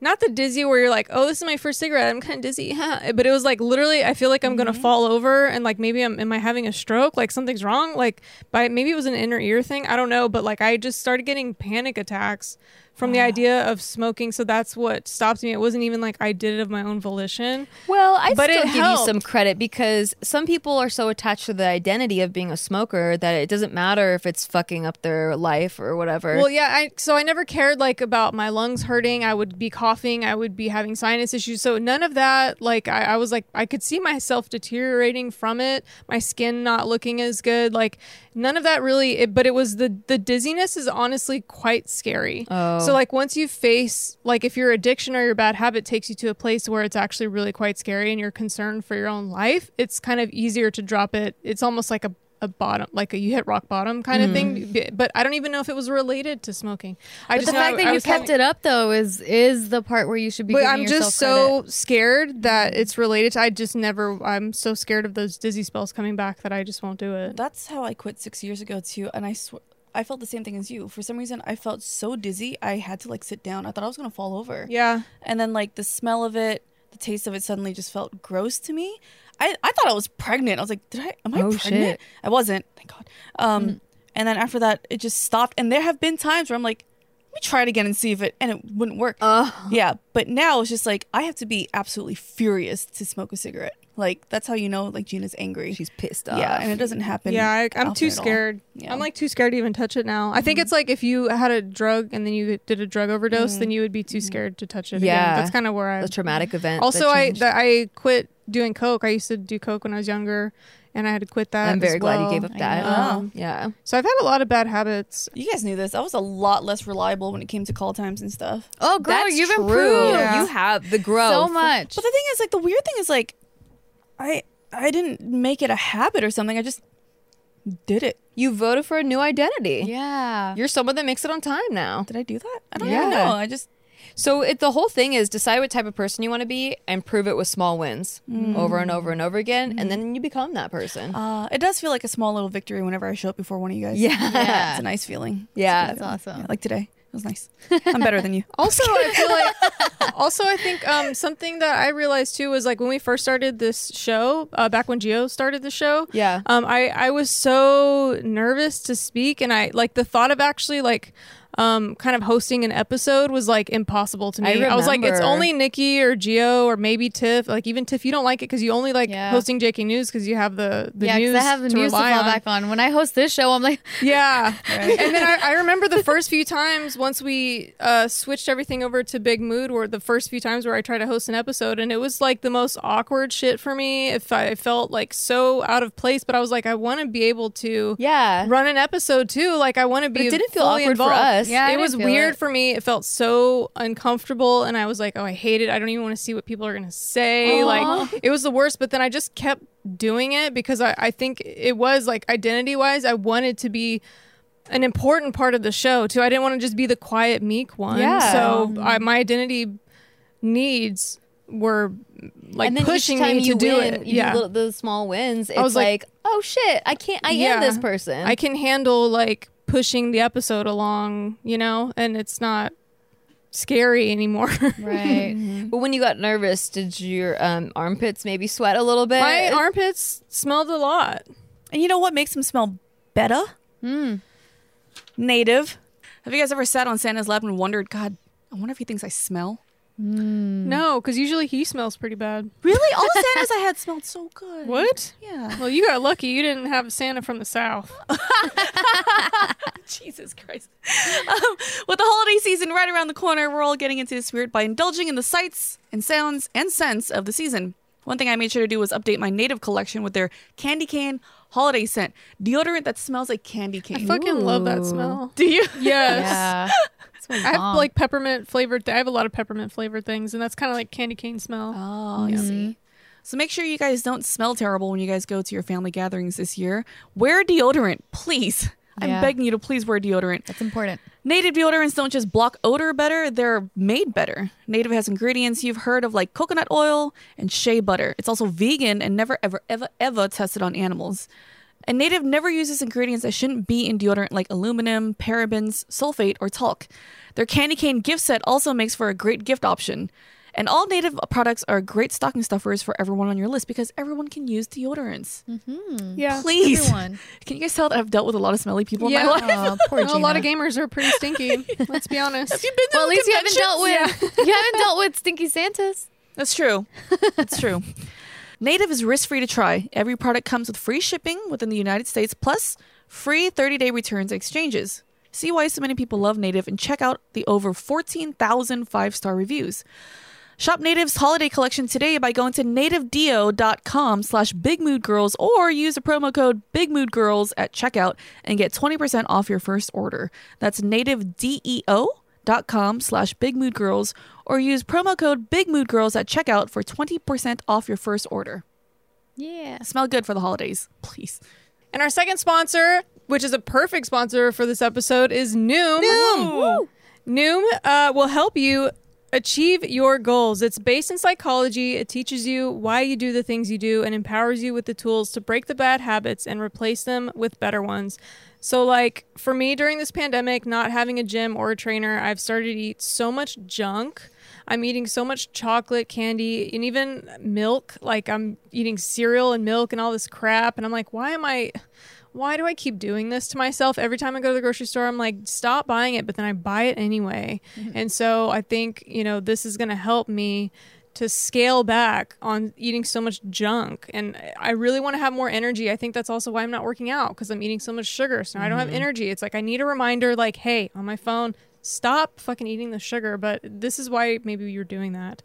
not the dizzy where you're like, oh, this is my first cigarette. I'm kind of dizzy, but it was like literally, I feel like I'm gonna fall over, and like maybe I'm am I having a stroke? Like something's wrong. Like, by maybe it was an inner ear thing. I don't know, but like I just started getting panic attacks from the idea of smoking. So that's what stopped me. It wasn't even like I did it of my own volition. Well, I But still it give you some credit because some people are so attached to the identity of being a smoker that it doesn't matter if it's fucking up their life or whatever. Well, yeah, I so I never cared like about my lungs hurting. I would be coughing. I would be having sinus issues. So none of that. Like I, I was like I could see myself deteriorating from it. My skin not looking as good. Like none of that really. It, but it was the the dizziness is honestly quite scary. Oh. So oh. like once you face like if your addiction or your bad habit takes you to a place where it's actually really quite scary and you're concerned for your own life, it's kind of easier to drop it. It's almost like a a bottom, like a you hit rock bottom kind of thing. Mm. But I don't even know if it was related to smoking. I But just the know fact I, that I you kept having, it up though is is the part where you should be. But I'm just so credit. scared that mm. it's related. To, I just never. I'm so scared of those dizzy spells coming back that I just won't do it. That's how I quit six years ago too, and I sw- I felt the same thing as you. For some reason, I felt so dizzy, I had to like sit down. I thought I was gonna fall over. Yeah. And then like the smell of it, the taste of it suddenly just felt gross to me. I, I thought I was pregnant. I was like, did I am I Oh, pregnant? shit. I wasn't. Thank God. Um, and then after that, it just stopped. And there have been times where I'm like, let me try it again and see if it and it wouldn't work. Yeah, but now it's just like I have to be absolutely furious to smoke a cigarette. Like that's how you know like Gina's angry. she's pissed off. yeah, and it doesn't happen. Yeah, I, I'm too scared. Yeah. I'm like too scared to even touch it now. I think mm-hmm. it's like if you had a drug and then you did a drug overdose, then mm-hmm. you would be too mm-hmm. scared to touch it. Yeah. again. that's kind of where I. the traumatic event. Also, that I changed. that I quit doing coke. I used to do coke when I was younger, and I had to quit that. I'm as very glad you gave up that. Um, yeah. So I've had a lot of bad habits. You guys knew this. I was a lot less reliable when it came to call times and stuff. Oh, girl, That's you've true. improved Yeah. You have the growth. so much. But the thing is, like, the weird thing is, like, I I didn't make it a habit or something. I just did it. You voted for a new identity. yeah. You're someone that makes it on time now. Did I do that? I don't Yeah. even know. I just So it, the whole thing is decide what type of person you want to be and prove it with small wins over and over and over again, and then you become that person. uh, it does feel like a small little victory whenever I show up before one of you guys. Yeah. Yeah. it's a nice feeling. Yeah. That's awesome. Yeah, like today, it was nice. I'm better than you. Also, I feel like also I think um, something that I realized too was like when we first started this show, uh, back when Geo started the show. Yeah. Um, I I was so nervous to speak, and I like the thought of actually like. Um, kind of hosting an episode was like impossible to me. I was like, it's only Nikki or Geo or maybe Tiff. Like even Tiff, you don't like it because you only like Yeah. hosting JK News because you have the the yeah, news I have the to news to fall on. back on. When I host this show, I'm like, Yeah. And then I, I remember the first few times once we uh, switched everything over to Big Mood, were the first few times where I tried to host an episode, and it was like the most awkward shit for me. If I felt like so out of place, but I was like, I want to be able to Yeah. run an episode too. Like I want to be. it didn't feel awkward for us. Yeah, it was weird it. for me. It felt so uncomfortable, and I was like, oh, I hate it. I don't even want to see what people are gonna say. Like it was the worst. But then I just kept doing it because I, I think it was like identity wise, I wanted to be an important part of the show too. I didn't want to just be the quiet, meek one. Yeah. So I, my identity needs were like pushing me to do win, it. you Yeah. do the, the small wins. It's was like- like, oh shit, I can't. I Yeah. am this person. I can handle like pushing the episode along, you know, and it's not scary anymore. Right. but when you got nervous, did your um, armpits maybe sweat a little bit? My armpits smelled a lot. And you know what makes them smell better? Hmm. Native. Have you guys ever sat on Santa's lap and wondered, God, I wonder if he thinks I smell? No, because usually he smells pretty bad. Really? All the Santas I had smelled so good. What? Yeah. Well, you got lucky. You didn't have Santa from the south. Jesus Christ. Um, with the holiday season right around the corner, we're all getting into the spirit by indulging in the sights and sounds and scents of the season. One thing I made sure to do was update my native collection with their candy cane holiday scent deodorant that smells like candy cane. I fucking love that smell. do you? Yes. Yeah. I have like peppermint flavored. I have a lot of peppermint flavored things, and that's kind of like candy cane smell. Oh, I see. So make sure you guys don't smell terrible when you guys go to your family gatherings this year. Wear deodorant, please. I'm begging you to please wear deodorant. That's important. Native deodorants don't just block odor better, they're made better. Native has ingredients you've heard of like coconut oil and shea butter. It's also vegan and never, ever, ever, ever tested on animals. And Native never uses ingredients that shouldn't be in deodorant like aluminum, parabens, sulfate, or talc. Their candy cane gift set also makes for a great gift option. And all Native products are great stocking stuffers for everyone on your list because everyone can use deodorants. Mm-hmm. Yeah. Please. Everyone. Can you guys tell that I've dealt with a lot of smelly people Yeah. in my life? Oh, poor a lot of gamers are pretty stinky. let's be honest. Have you been to Well, at least you haven't dealt conventions? with you haven't dealt with stinky Santas. That's true. That's true. Native is risk free to try. Every product comes with free shipping within the United States, plus free 30 day returns and exchanges. See why so many people love Native and check out the over 14,000 five star reviews. Shop Native's holiday collection today by going to nativedeo.com slash bigmoodgirls or use the promo code bigmoodgirls at checkout and get 20% off your first order. That's nativedeo.com slash bigmoodgirls or use promo code bigmoodgirls at checkout for 20% off your first order. Yeah. Smell good for the holidays, please. And our second sponsor, which is a perfect sponsor for this episode, is Noom. Noom. Noom uh, will help you achieve your goals. It's based in psychology. It teaches you why you do the things you do and empowers you with the tools to break the bad habits and replace them with better ones. So, like for me during this pandemic, not having a gym or a trainer, I've started to eat so much junk. I'm eating so much chocolate, candy, and even milk. Like I'm eating cereal and milk and all this crap. And I'm like, why am I why do I keep doing this to myself? Every time I go to the grocery store, I'm like, stop buying it, but then I buy it anyway. Mm-hmm. And so I think, you know, this is going to help me to scale back on eating so much junk. And I really want to have more energy. I think that's also why I'm not working out because I'm eating so much sugar. So now I don't have mm-hmm. energy. It's like I need a reminder, like, hey, on my phone, stop fucking eating the sugar. But this is why maybe you're doing that.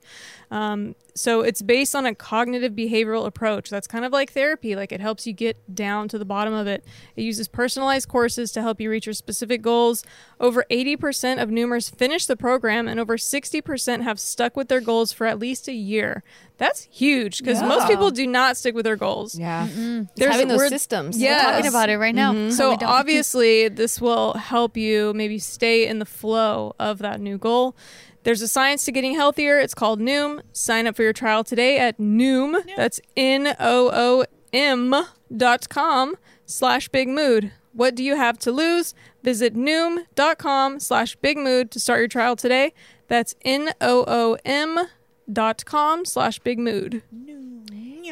Um, so it's based on a cognitive behavioral approach. That's kind of like therapy. Like it helps you get down to the bottom of it. It uses personalized courses to help you reach your specific goals. Over 80% of Noomers finish the program, and over 60% have stuck with their goals for at least a year. That's huge because most people do not stick with their goals. Yeah. There's- There's having those we're- systems. Yeah. We're talking about it right now. Mhm. So obviously, this will help you maybe stay in the flow of that new goal. There's a science to getting healthier. It's called Noom. Sign up for your trial today at Noom. That's N O O M dot com slash big mood. What do you have to lose? Visit Noom.com slash big mood to start your trial today. That's N O O M dot com slash big mood.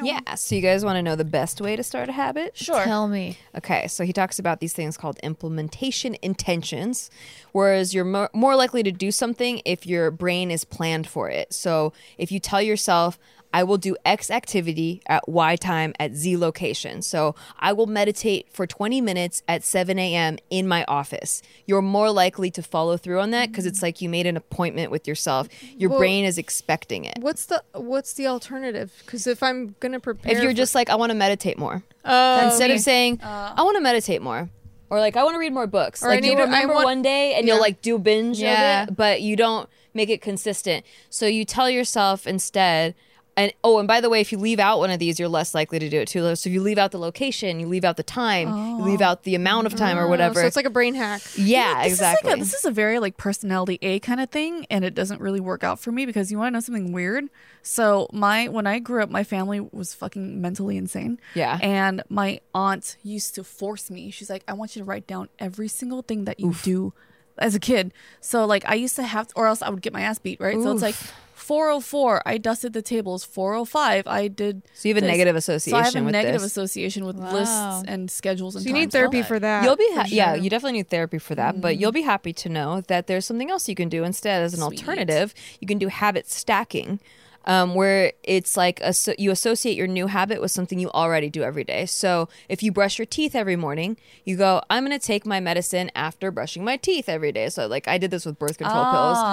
Yeah. So you guys want to know the best way to start a habit? Sure. Tell me. Okay, so he talks about these things called implementation intentions, whereas you're mo- more likely to do something if your brain is planned for it. So if you tell yourself, I will do X activity at Y time at Z location. So I will meditate for 20 minutes at 7 a.m. in my office. You're more likely to follow through on that because it's like you made an appointment with yourself. Your Well- brain is expecting it. What's the what's the alternative? Because if I'm gonna prepare, If you're for- just like, I want to meditate more. oh, instead me. of saying uh. I want to meditate more or like I want to read more books. Or like you need to- I remember want- one day and Yeah. you'll like do binge Yeah. of it, but you don't make it consistent. So you tell yourself instead, and oh, and by the way, if you leave out one of these, you're less likely to do it too. So if you leave out the location, you leave out the time, you oh. leave out the amount of time or whatever. Oh, So it's like a brain hack. yeah, this exactly. Is like a, this is a very like personality A kind of thing, and it doesn't really work out for me because you want to know something weird. So my when I grew up, my family was fucking mentally insane. Yeah. and my aunt used to force me. She's like, "I want you to write down every single thing that you do as a kid." So like I used to have, or else I would get my ass beat. Right. So it's like. 404 I dusted the tables 405 I did So you have a this. negative so I have association a with negative this. association with Wow. lists and schedules and So you need therapy for that. You'll be ha- for yeah, you definitely need therapy for that, but mm-hmm. you'll be happy to know that there's something else you can do instead as an Sweet. alternative. You can do habit stacking. Um, where it's like asso- you associate your new habit with something you already do every day. So if you brush your teeth every morning, you go, I'm going to take my medicine after brushing my teeth every day. So like I did this with birth control Ah.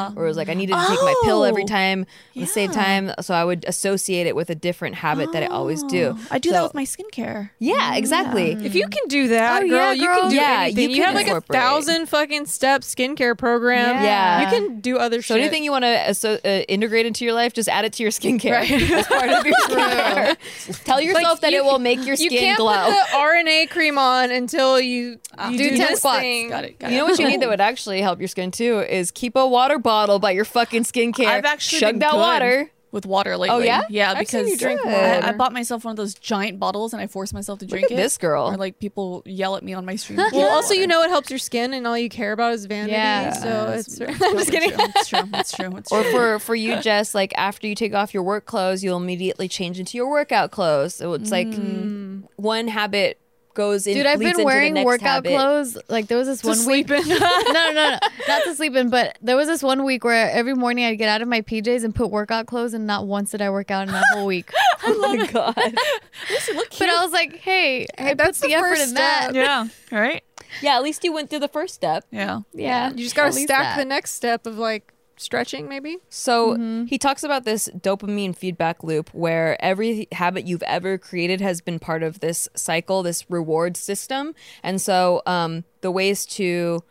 pills, where it was like I needed to take my pill every Oh. time at the same time. So I would associate it with a different habit that I always do. I do So- that with my skincare Yeah, exactly. If you can do that, Oh, girl, yeah, you can do Yeah, anything. you You, have like a thousand fucking step skincare program. Yeah. you can do other So shit. anything you want to uh, integrate into your life, just add it to your skincare as part of your skincare. Tell yourself that you- it will make your you skin can't glow. put the RNA cream on until you, you do do, 10 this squats. thing. Got it. Got you know what you need that would actually help your skin too is keep a water bottle by your fucking skincare. I've actually chug that good water. With water oh, lately. Oh, yeah? yeah. I've Because you drink I, I bought myself one of those giant bottles and I forced myself to drink it. this girl. Or like people yell at me on my stream. Well, also you know it helps your skin, and all you care about is vanity. Yeah. So it's. I'm Totally just kidding. True. It's true. It's true. It's Or for for you, Jess, like after you take off your work clothes, you'll immediately change into your workout clothes. So it's like mm. one habit goes in. Dude, I've been wearing workout habit. clothes. Like there was this one week. in. no, no, no, not to sleep in, but there was this one week where every morning I'd get out of my PJs and put workout clothes, and not once did I work out in that whole week. Oh my god! but I was like, hey, I put that's the, the effort first in that. yeah. Right. yeah, at least you went through the first step. Yeah. Yeah, You just gotta stack that. the next step of like stretching, maybe. So Mm-hmm. he talks about this dopamine feedback loop where every habit you've ever created has been part of this cycle, this reward system. And so um, the ways to,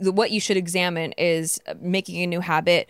what you should examine is making a new habit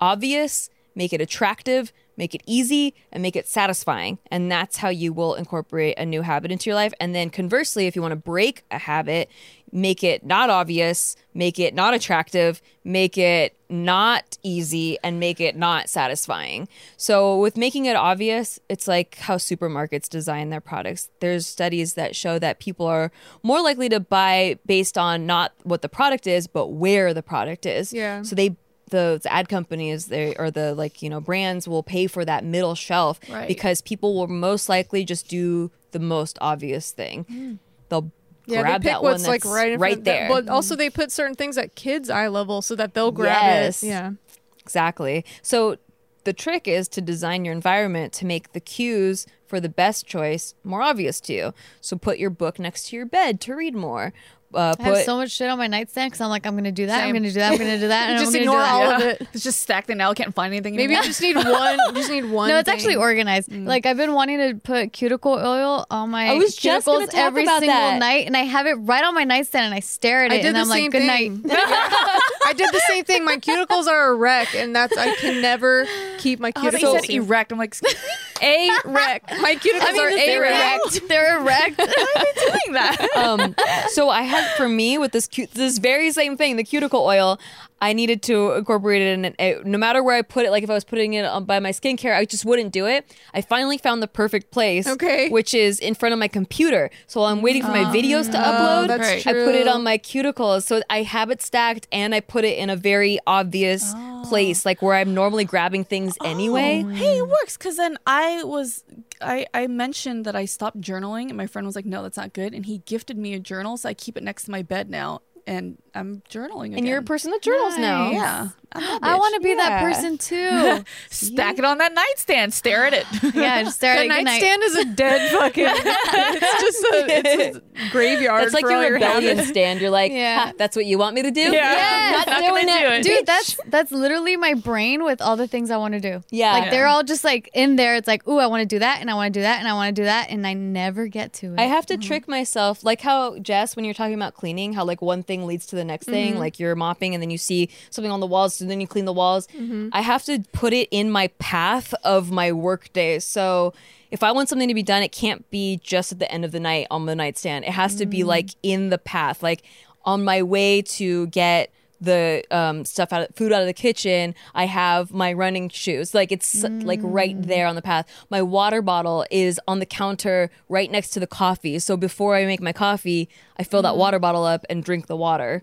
obvious, make it attractive, make it easy, and make it satisfying. And that's how you will incorporate a new habit into your life. And then conversely, if you want to break a habit, make it not obvious, make it not attractive, make it not easy, and make it not satisfying. So, with making it obvious, it's like how supermarkets design their products. There's studies that show that people are more likely to buy based on not what the product is, but where the product is. Yeah. So, they the ad companies they or the like you know brands will pay for that middle shelf Right. because people will most likely just do the most obvious thing hmm. they'll Yeah, grab they pick that one what's that's like right right there But also they put certain things at kids' eye level so that they'll grab Yes. it. Yeah. Exactly. So the trick is to design your environment to make the cues for the best choice more obvious to you. So put your book next to your bed to read more. Uh, I have put so much shit on my nightstand because I'm like, I'm gonna do that. I'm gonna do that. I'm gonna do that. And Just I'm gonna ignore do that. all of Yeah. it. It's just stacked and now I can't find anything. Maybe you anymore. just need one. You just need one. No, it's actually thing. organized. Like I've been wanting to put cuticle oil on my I was cuticles talk every single that. night, and I have it right on my nightstand, and I stare at I it, did and the I'm same like, "Good thing. night." I did the same thing. My cuticles are a wreck, and that's I can never keep my Oh, I thought cuticles. you said erect. I'm like, a wreck. My cuticles I mean, are they're a wreck. erect. They're erect. doing that. um, so I had for me with this cu- this very same thing, the cuticle oil. I needed to incorporate it in it, it- no matter where I put it. Like if I was putting it on by my skincare, I just wouldn't do it. I finally found the perfect place, Okay. which is in front of my computer. So while I'm waiting for my videos to ah, upload, that's Right. I put it on my cuticles. So I have it stacked, and I put it in a very obvious ah. place, like where I'm normally grabbing things oh, anyway. Oh, hey, it works because then I was I I mentioned that I stopped journaling and my friend was like, no, that's not good, and he gifted me a journal, so I keep it next to my bed now, and I'm journaling. And you're a person that journals now. Yeah, I want to be that person too. stack it on that nightstand, stare at it. yeah, just stare at The it. Good night. nightstand is a dead fucking. it's just a, it's a graveyard. That's like for your your rebellion habits. stand. You're like, Yeah. That's what you want me to do? Yeah. Yes. not, Not doing it. do it. Dude, that's that's literally my brain with all the things I want to do. Yeah. like they're all just like in there. It's like, ooh, I want to do that, and I want to do that, and I want to do that, and I never get to it. I have to mm-hmm. trick myself, like how Jess, when you're talking about cleaning, how like one thing leads to the next thing. Mm-hmm. Like you're mopping and then you see something on the walls, so then you clean the walls. Mm-hmm. I have to put it in my path of my work day. So if I want something to be done, it can't be just at the end of the night on the nightstand. It has to be mm. like in the path, like on my way to get the um, stuff out of food out of the kitchen i have my running shoes. Like it's like right mm. there on the path. My water bottle is on the counter right next to the coffee. So before i make my coffee i fill that mm. water bottle up and drink the water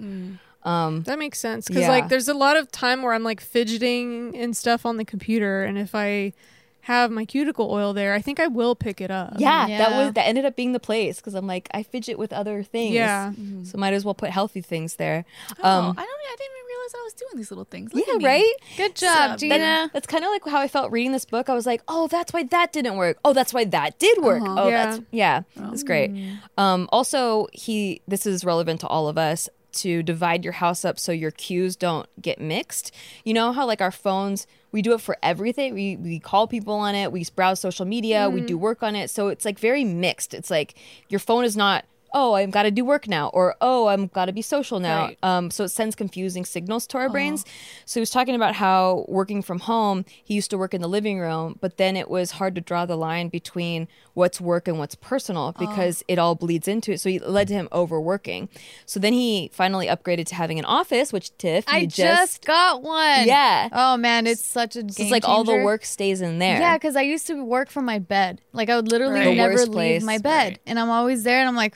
um, That makes sense because Yeah. like there's a lot of time where I'm like fidgeting and stuff on the computer, and if I have my cuticle oil there, I think I will pick it up. yeah, that was that ended up being the place because i'm like i fidget with other things Yeah. so might as well put healthy things there Oh, um, I don't. I didn't even realize I was doing these little things. Look yeah right Good job, That- Gina. That- that's kind of like how I felt reading this book. I was like, oh, that's why that didn't work. Oh, that's why that did work. Uh-huh. Oh, Yeah. that's yeah, it's great. Um, also, he this is relevant to all of us to divide your house up so your cues don't get mixed. You know how like our phones, we do it for everything. We we call people on it. We browse social media. We do work on it. So it's like very mixed. It's like your phone is not. Oh, I've got to do work now, or oh, I'm got to be social now. Right. Um, so it sends confusing signals to our brains. So he was talking about how working from home, he used to work in the living room, but then it was hard to draw the line between what's work and what's personal oh. because it all bleeds into it. So it led to him overworking. So then he finally upgraded to having an office, which Tiff, I you just, got one. Yeah. Oh man, it's such a so it's like all the work stays in there. Yeah, because I used to work from my bed. Like I would literally Right. Never leave place. my bed, Right. and I'm always there. And I'm like,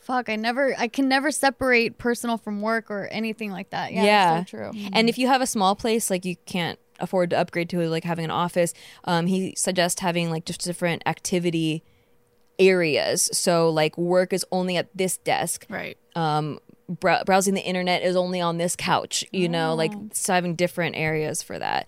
fuck, I never, I can never separate personal from work or anything like that. Yeah, Yeah. so true. And mm. if you have a small place, like you can't afford to upgrade to like having an office, um, he suggests having like just different activity areas. So like work is only at this desk. Right. Um, brow- browsing the internet is only on this couch. You know, like so having different areas for that.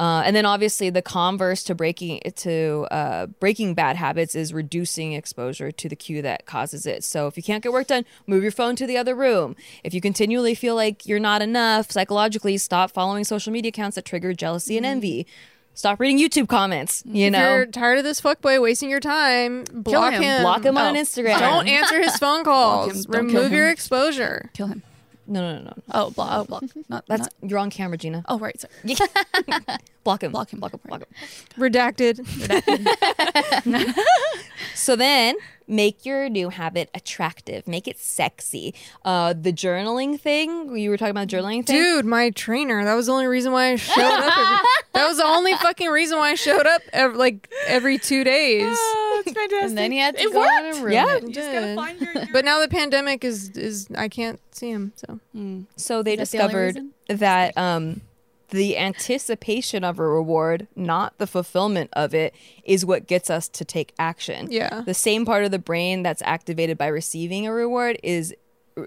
Uh, and then obviously the converse to breaking to uh, breaking bad habits is reducing exposure to the cue that causes it. So if you can't get work done, move your phone to the other room. If you continually feel like you're not enough psychologically, stop following social media accounts that trigger jealousy and envy. Stop reading YouTube comments. You if know, you're tired of this fuckboy wasting your time, block him. him. block him on Oh. Instagram. Don't answer his phone calls. him. Don't kill Remove your exposure. Kill him. No, no, no, no. Oh, block. Oh, block. Not. That's not- you're on camera, Gina. oh, right. Sorry. Block him. Block him. Block him. Block him. Redacted. So then make your new habit attractive, make it sexy. Uh, the journaling thing, you were talking about the journaling thing. Dude, my trainer. That was the only reason why I showed up. Every, that was the only fucking reason why I showed up every, like every two days. Oh, it's fantastic. And then he had to It go on worked. and ruin Yeah. it. You just gotta find your. your But now the pandemic is is I can't see him. So So they Is that the discovered that um, the anticipation of a reward, not the fulfillment of it, is what gets us to take action. Yeah. The same part of the brain that's activated by receiving a reward is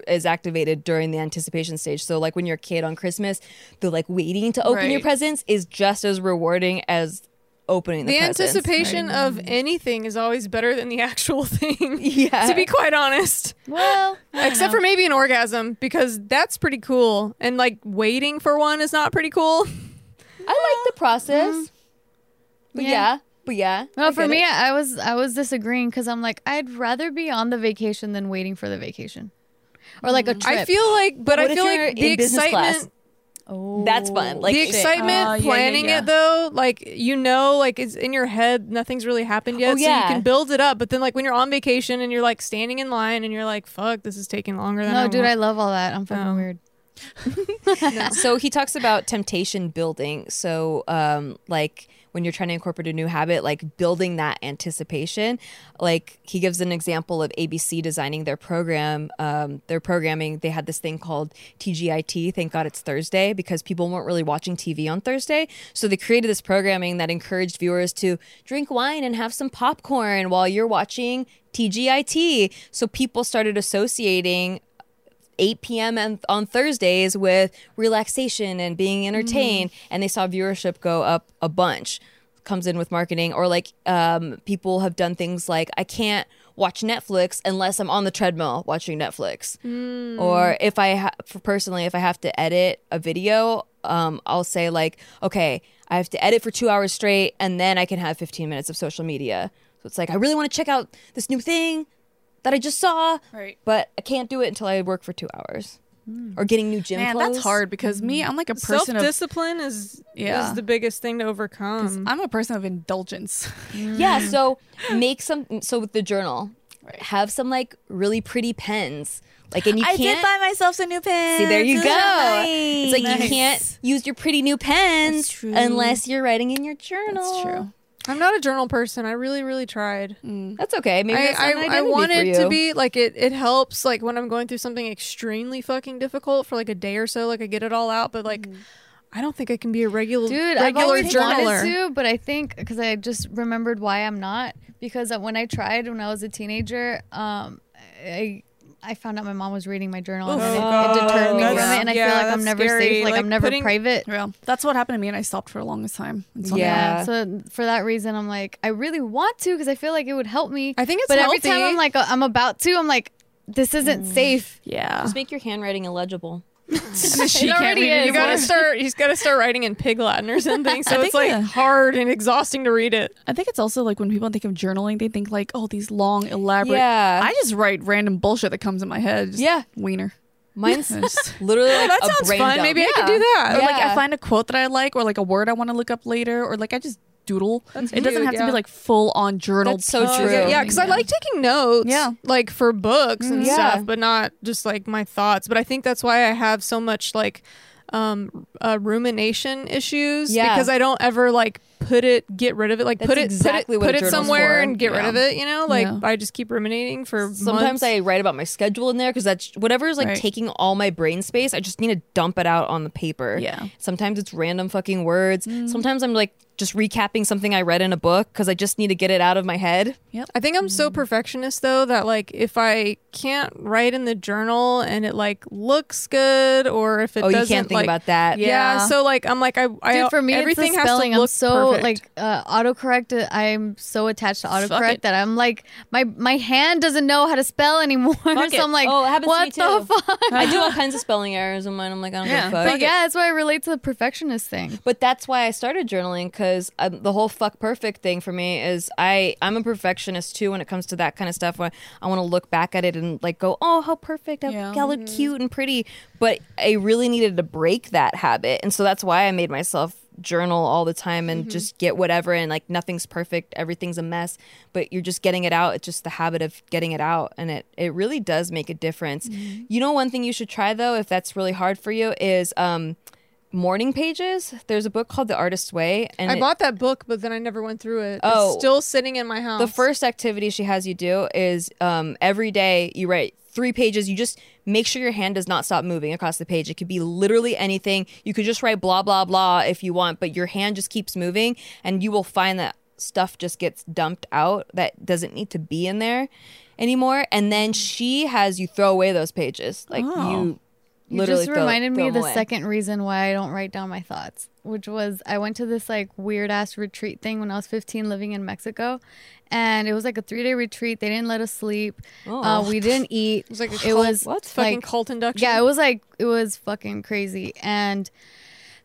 is activated during the anticipation stage. So like when you're a kid on Christmas, the like waiting to open your presents is just as rewarding as opening the, the presents. anticipation of mm-hmm. anything is always better than the actual thing. Yeah. to be quite honest. Well, Except don't for maybe an orgasm because that's pretty cool. And like waiting for one is not pretty cool. I like the process. Mm-hmm. But yeah. Yeah. But yeah. Well, I for me, it. I was I was disagreeing because I'm like I'd rather be on the vacation than waiting for the vacation, or like a mm-hmm. trip. I feel like, but What I feel you're like the in business class? Excitement, oh, That's fun. Like the shit. excitement Oh, yeah, yeah, planning yeah. it though, like you know, like it's in your head, nothing's really happened yet, Oh, so yeah. you can build it up. But then, like when you're on vacation and you're like standing in line and you're like, "Fuck, this is taking longer than I no, dude, I love all that. I'm fucking Oh. weird. so he talks about temptation building. So, um, like when you're trying to incorporate a new habit, like building that anticipation. Like he gives an example of ABC designing their program, um, their programming. They had this thing called TGIT. Thank God it's Thursday because people weren't really watching TV on Thursday. So they created this programming that encouraged viewers to drink wine and have some popcorn while you're watching TGIT. So people started associating 8 p.m. and on Thursdays with relaxation and being entertained, and they saw viewership go up a bunch. Comes in with marketing, or like um, people have done things like I can't watch Netflix unless I'm on the treadmill watching Netflix, or if I ha- for personally if I have to edit a video, um, I'll say like okay I have to edit for two hours straight, and then I can have 15 minutes of social media. So it's like I really want to check out this new thing that I just saw, Right. but I can't do it until I work for two hours. Hmm. or getting new gym Man, clothes. that's hard because me, I'm like a Self person of. discipline is Yeah. is the biggest thing to overcome. I'm a person of indulgence. Mm. Yeah, so make some. So with the journal, Right. have some like really pretty pens. Like, and you can't. Did buy myself some new pens. See, there you go. are It's like you can't use your pretty new pens unless you're writing in your journal. That's true. I'm not a journal person. I really, really tried. Mm. That's okay. Maybe I, that's I, I identity want it to be like it. It helps like when I'm going through something extremely fucking difficult for like a day or so. Like I get it all out, but like I don't think I can be a regular Dude, I've regular always journaler. wanted to, but I think because I just remembered why I'm not. Because when I tried when I was a teenager, um, I I found out my mom was reading my journal, and Oh, it, God. it deterred me from it. And I yeah, feel like I'm never scary. safe. Like, Like, I'm never putting- private. Yeah, that's what happened to me, and I stopped for the longest time. And so- Yeah. So for that reason, I'm like, I really want to because I feel like it would help me. I think it's but every time I'm like, uh, I'm about to, I'm like, this isn't safe. yeah. Just make your handwriting illegible. She It already is. You gotta start. He's gotta start writing in Pig Latin or something. So I it's think, like yeah. hard and exhausting to read it. I think it's also like when people think of journaling, they think like, oh, these long, elaborate. Yeah. I just write random bullshit that comes in my head. Just Yeah. Wiener. Mine's Just- literally like that a sounds brain fun. dump. Maybe I could do that. Or like I find a quote that I like, or like a word I want to look up later, or like I just doodle. That's it doesn't cute, have to be like full on journal. That's so pieces true. of Yeah, thing, because I like taking notes. Yeah. Like for books and Yeah. stuff, but not just like my thoughts. But I think that's why I have so much like um uh, rumination issues Yeah. because I don't ever like put it get rid of it like That's put it exactly put it, a put it somewhere for. and get rid of it you know like Yeah. I just keep ruminating for Sometimes months. I write about my schedule in there because that's whatever is like Right. taking all my brain space. I just need to dump it out on the paper. Yeah. Sometimes it's random fucking words. Sometimes I'm like just recapping something I read in a book because I just need to get it out of my head. I think I'm so perfectionist though that like if I can't write in the journal and it like looks good or if it oh, you doesn't can't think like, about that. yeah, Yeah. so like I'm like I, I Dude, for me, everything it's the has spelling. to look I'm so perfect. like uh, autocorrect. I'm so attached to autocorrect that I'm like my my hand doesn't know how to spell anymore. Fuck so it. I'm like, Oh, it happens to what me the fuck? I do all kinds of spelling errors in mine. I'm like, I don't Yeah. give a fuck. But yeah, that's why I relate to the perfectionist thing. But that's why I started journaling because um, the whole fuck perfect thing for me is I I'm a perfectionist too when it comes to that kind of stuff. Where I want to look back at it and like go, oh, how perfect, how, Yeah. how look cute and pretty. But I really needed to break that habit, and so that's why I made myself journal all the time and just get whatever and like nothing's perfect. Everything's a mess. But you're just getting it out. It's just the habit of getting it out. And it it really does make a difference. You know one thing you should try though if that's really hard for you is um morning pages. There's a book called The Artist's Way, and I it- bought that book, but then I never went through it. Oh. it's still sitting in my house. the first activity she has you do is um, every day you write three pages. You just make sure your hand does not stop moving across the page. It could be literally anything. You could just write blah blah blah if you want, but your hand just keeps moving, and you will find that stuff just gets dumped out that doesn't need to be in there anymore. And then she has you throw away those pages, like Oh. you. You Literally just reminded throw me of the away. second reason why I don't write down my thoughts, which was I went to this like weird ass retreat thing when I was 15 living in Mexico. And it was like a three day retreat. They didn't let us sleep. Oh. Uh, we didn't eat. it was like a it cult, was what? fucking cult induction. yeah, it was like it was fucking crazy. And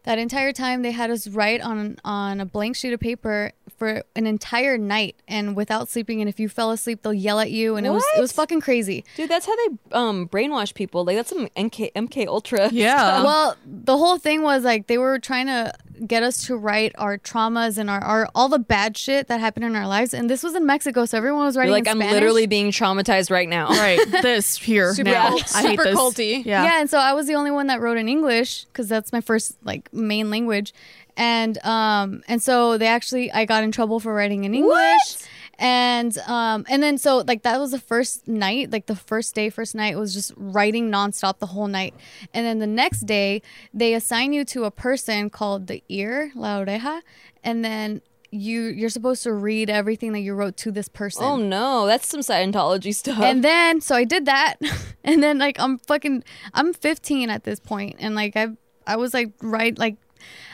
that entire time they had us write on on a blank sheet of paper for an entire night and without sleeping. And if you fell asleep, they'll yell at you. And it was it was fucking crazy. Dude, that's how they um brainwash people. Like that's some MK MK Ultra. Yeah. well, the whole thing was like they were trying to get us to write our traumas and our, our all the bad shit that happened in our lives. And this was in Mexico, so everyone was You're writing like in I'm Spanish. literally being traumatized right now. right. This here Super now. cult- I hate super this. culty. Yeah. Yeah. and so I was the only one that wrote in English because that's my first like main language, and um and so they actually I got in trouble for writing in English. And um and then so like that was the first night, like the first day, first night was just writing nonstop the whole night. And then the next day they assign you to a person called the ear, la oreja, and then you you're supposed to read everything that you wrote to this person. Oh no, that's some Scientology stuff. And then so I did that, and then like I'm fucking I'm 15 at this point, and like I I was like right like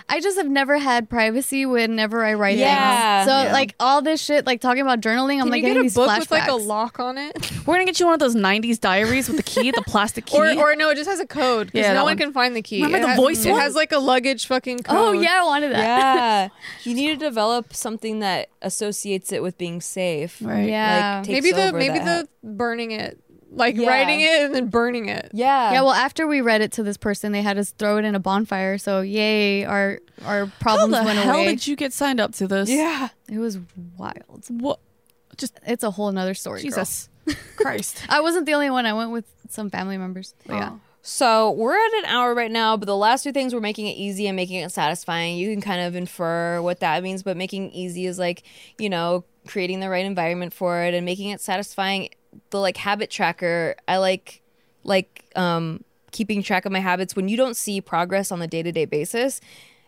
I just have never had privacy whenever I write Yeah. things. So Yeah. like all this shit, like talking about journaling, I'm Can like you get getting a these book flashbacks. with like a lock on it? We're gonna get you one of those '90s diaries with the key, the plastic key. Or, or no, it just has a code because Yeah, no one, one. can find the key. Remember it the has, voice It one? has like a luggage fucking oh, code. oh yeah, I wanted that. yeah, you need to develop something that associates it with being safe. right. Yeah. Like, takes maybe the over maybe that. the burning it like Yeah. writing it and then burning it. Yeah. Yeah, well, after we read it to this person, they had us throw it in a bonfire. So yay, our our problems went away. How problems the went hell away. did you get signed up to this? yeah. it was wild. What? Just it's a whole nother story. girl. Jesus Christ. I wasn't the only one. I went with some family members. But oh. yeah. So we're at an hour right now, but the last two things we're making it easy and making it satisfying. You can kind of infer what that means, but making easy is like, you know, creating the right environment for it and making it satisfying. The like habit tracker, I like like um keeping track of my habits when you don't see progress on the day-to-day basis.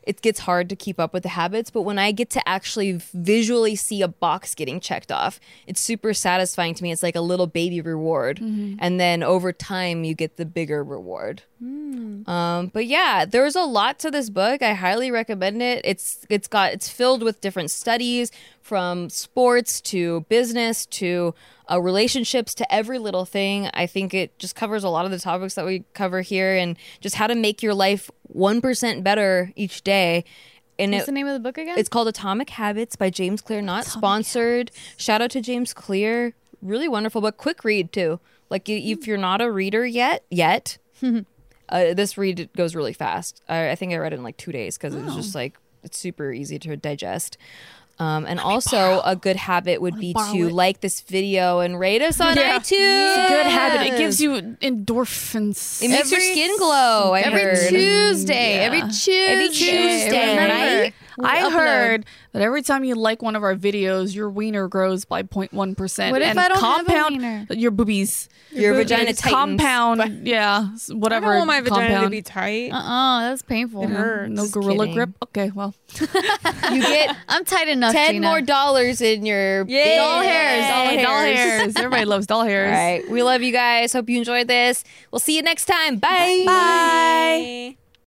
It gets hard to keep up with the habits, but when I get to actually visually see a box getting checked off, it's super satisfying to me. It's like a little baby reward. And then over time, you get the bigger reward. Um, but yeah, there's a lot to this book. I highly recommend it. It's it's got it's filled with different studies from sports to business to uh, relationships to every little thing. I think it just covers a lot of the topics that we cover here and just how to make your life one percent better each day. And What's it, the name of the book again? it's called Atomic Habits by James Clear, not sponsored. Shout out to James Clear. Really wonderful book. Quick read too. Like if you're not a reader yet, yet, uh, this read goes really fast. I, I think I read it in like two days because it was just like it's super easy to digest. Um, and also, a good habit would be to it. like this video and rate us on Yeah. iTunes. It's a good habit. It gives you endorphins. It makes your skin glow. I every heard. Tuesday. Yeah. Every Tuesday. Every Tuesday, Remember, right? We I upload. heard that every time you like one of our videos, your wiener grows by 0.1 percent. What if and I don't have a compound, wiener? Your boobies. Your vagina It's tightens. compound. Yeah, s- I whatever. don't want my vagina to be tight. Uh-uh, that's painful. It hurts. No gorilla kidding. grip. Okay, well, You get I'm tight enough, ten Gina. more dollars in your Yay. Doll hairs, doll Hey, doll hairs. hairs. Everybody loves doll hairs. right. We love you guys. Hope you enjoyed this. We'll see you next time. Bye. Bye.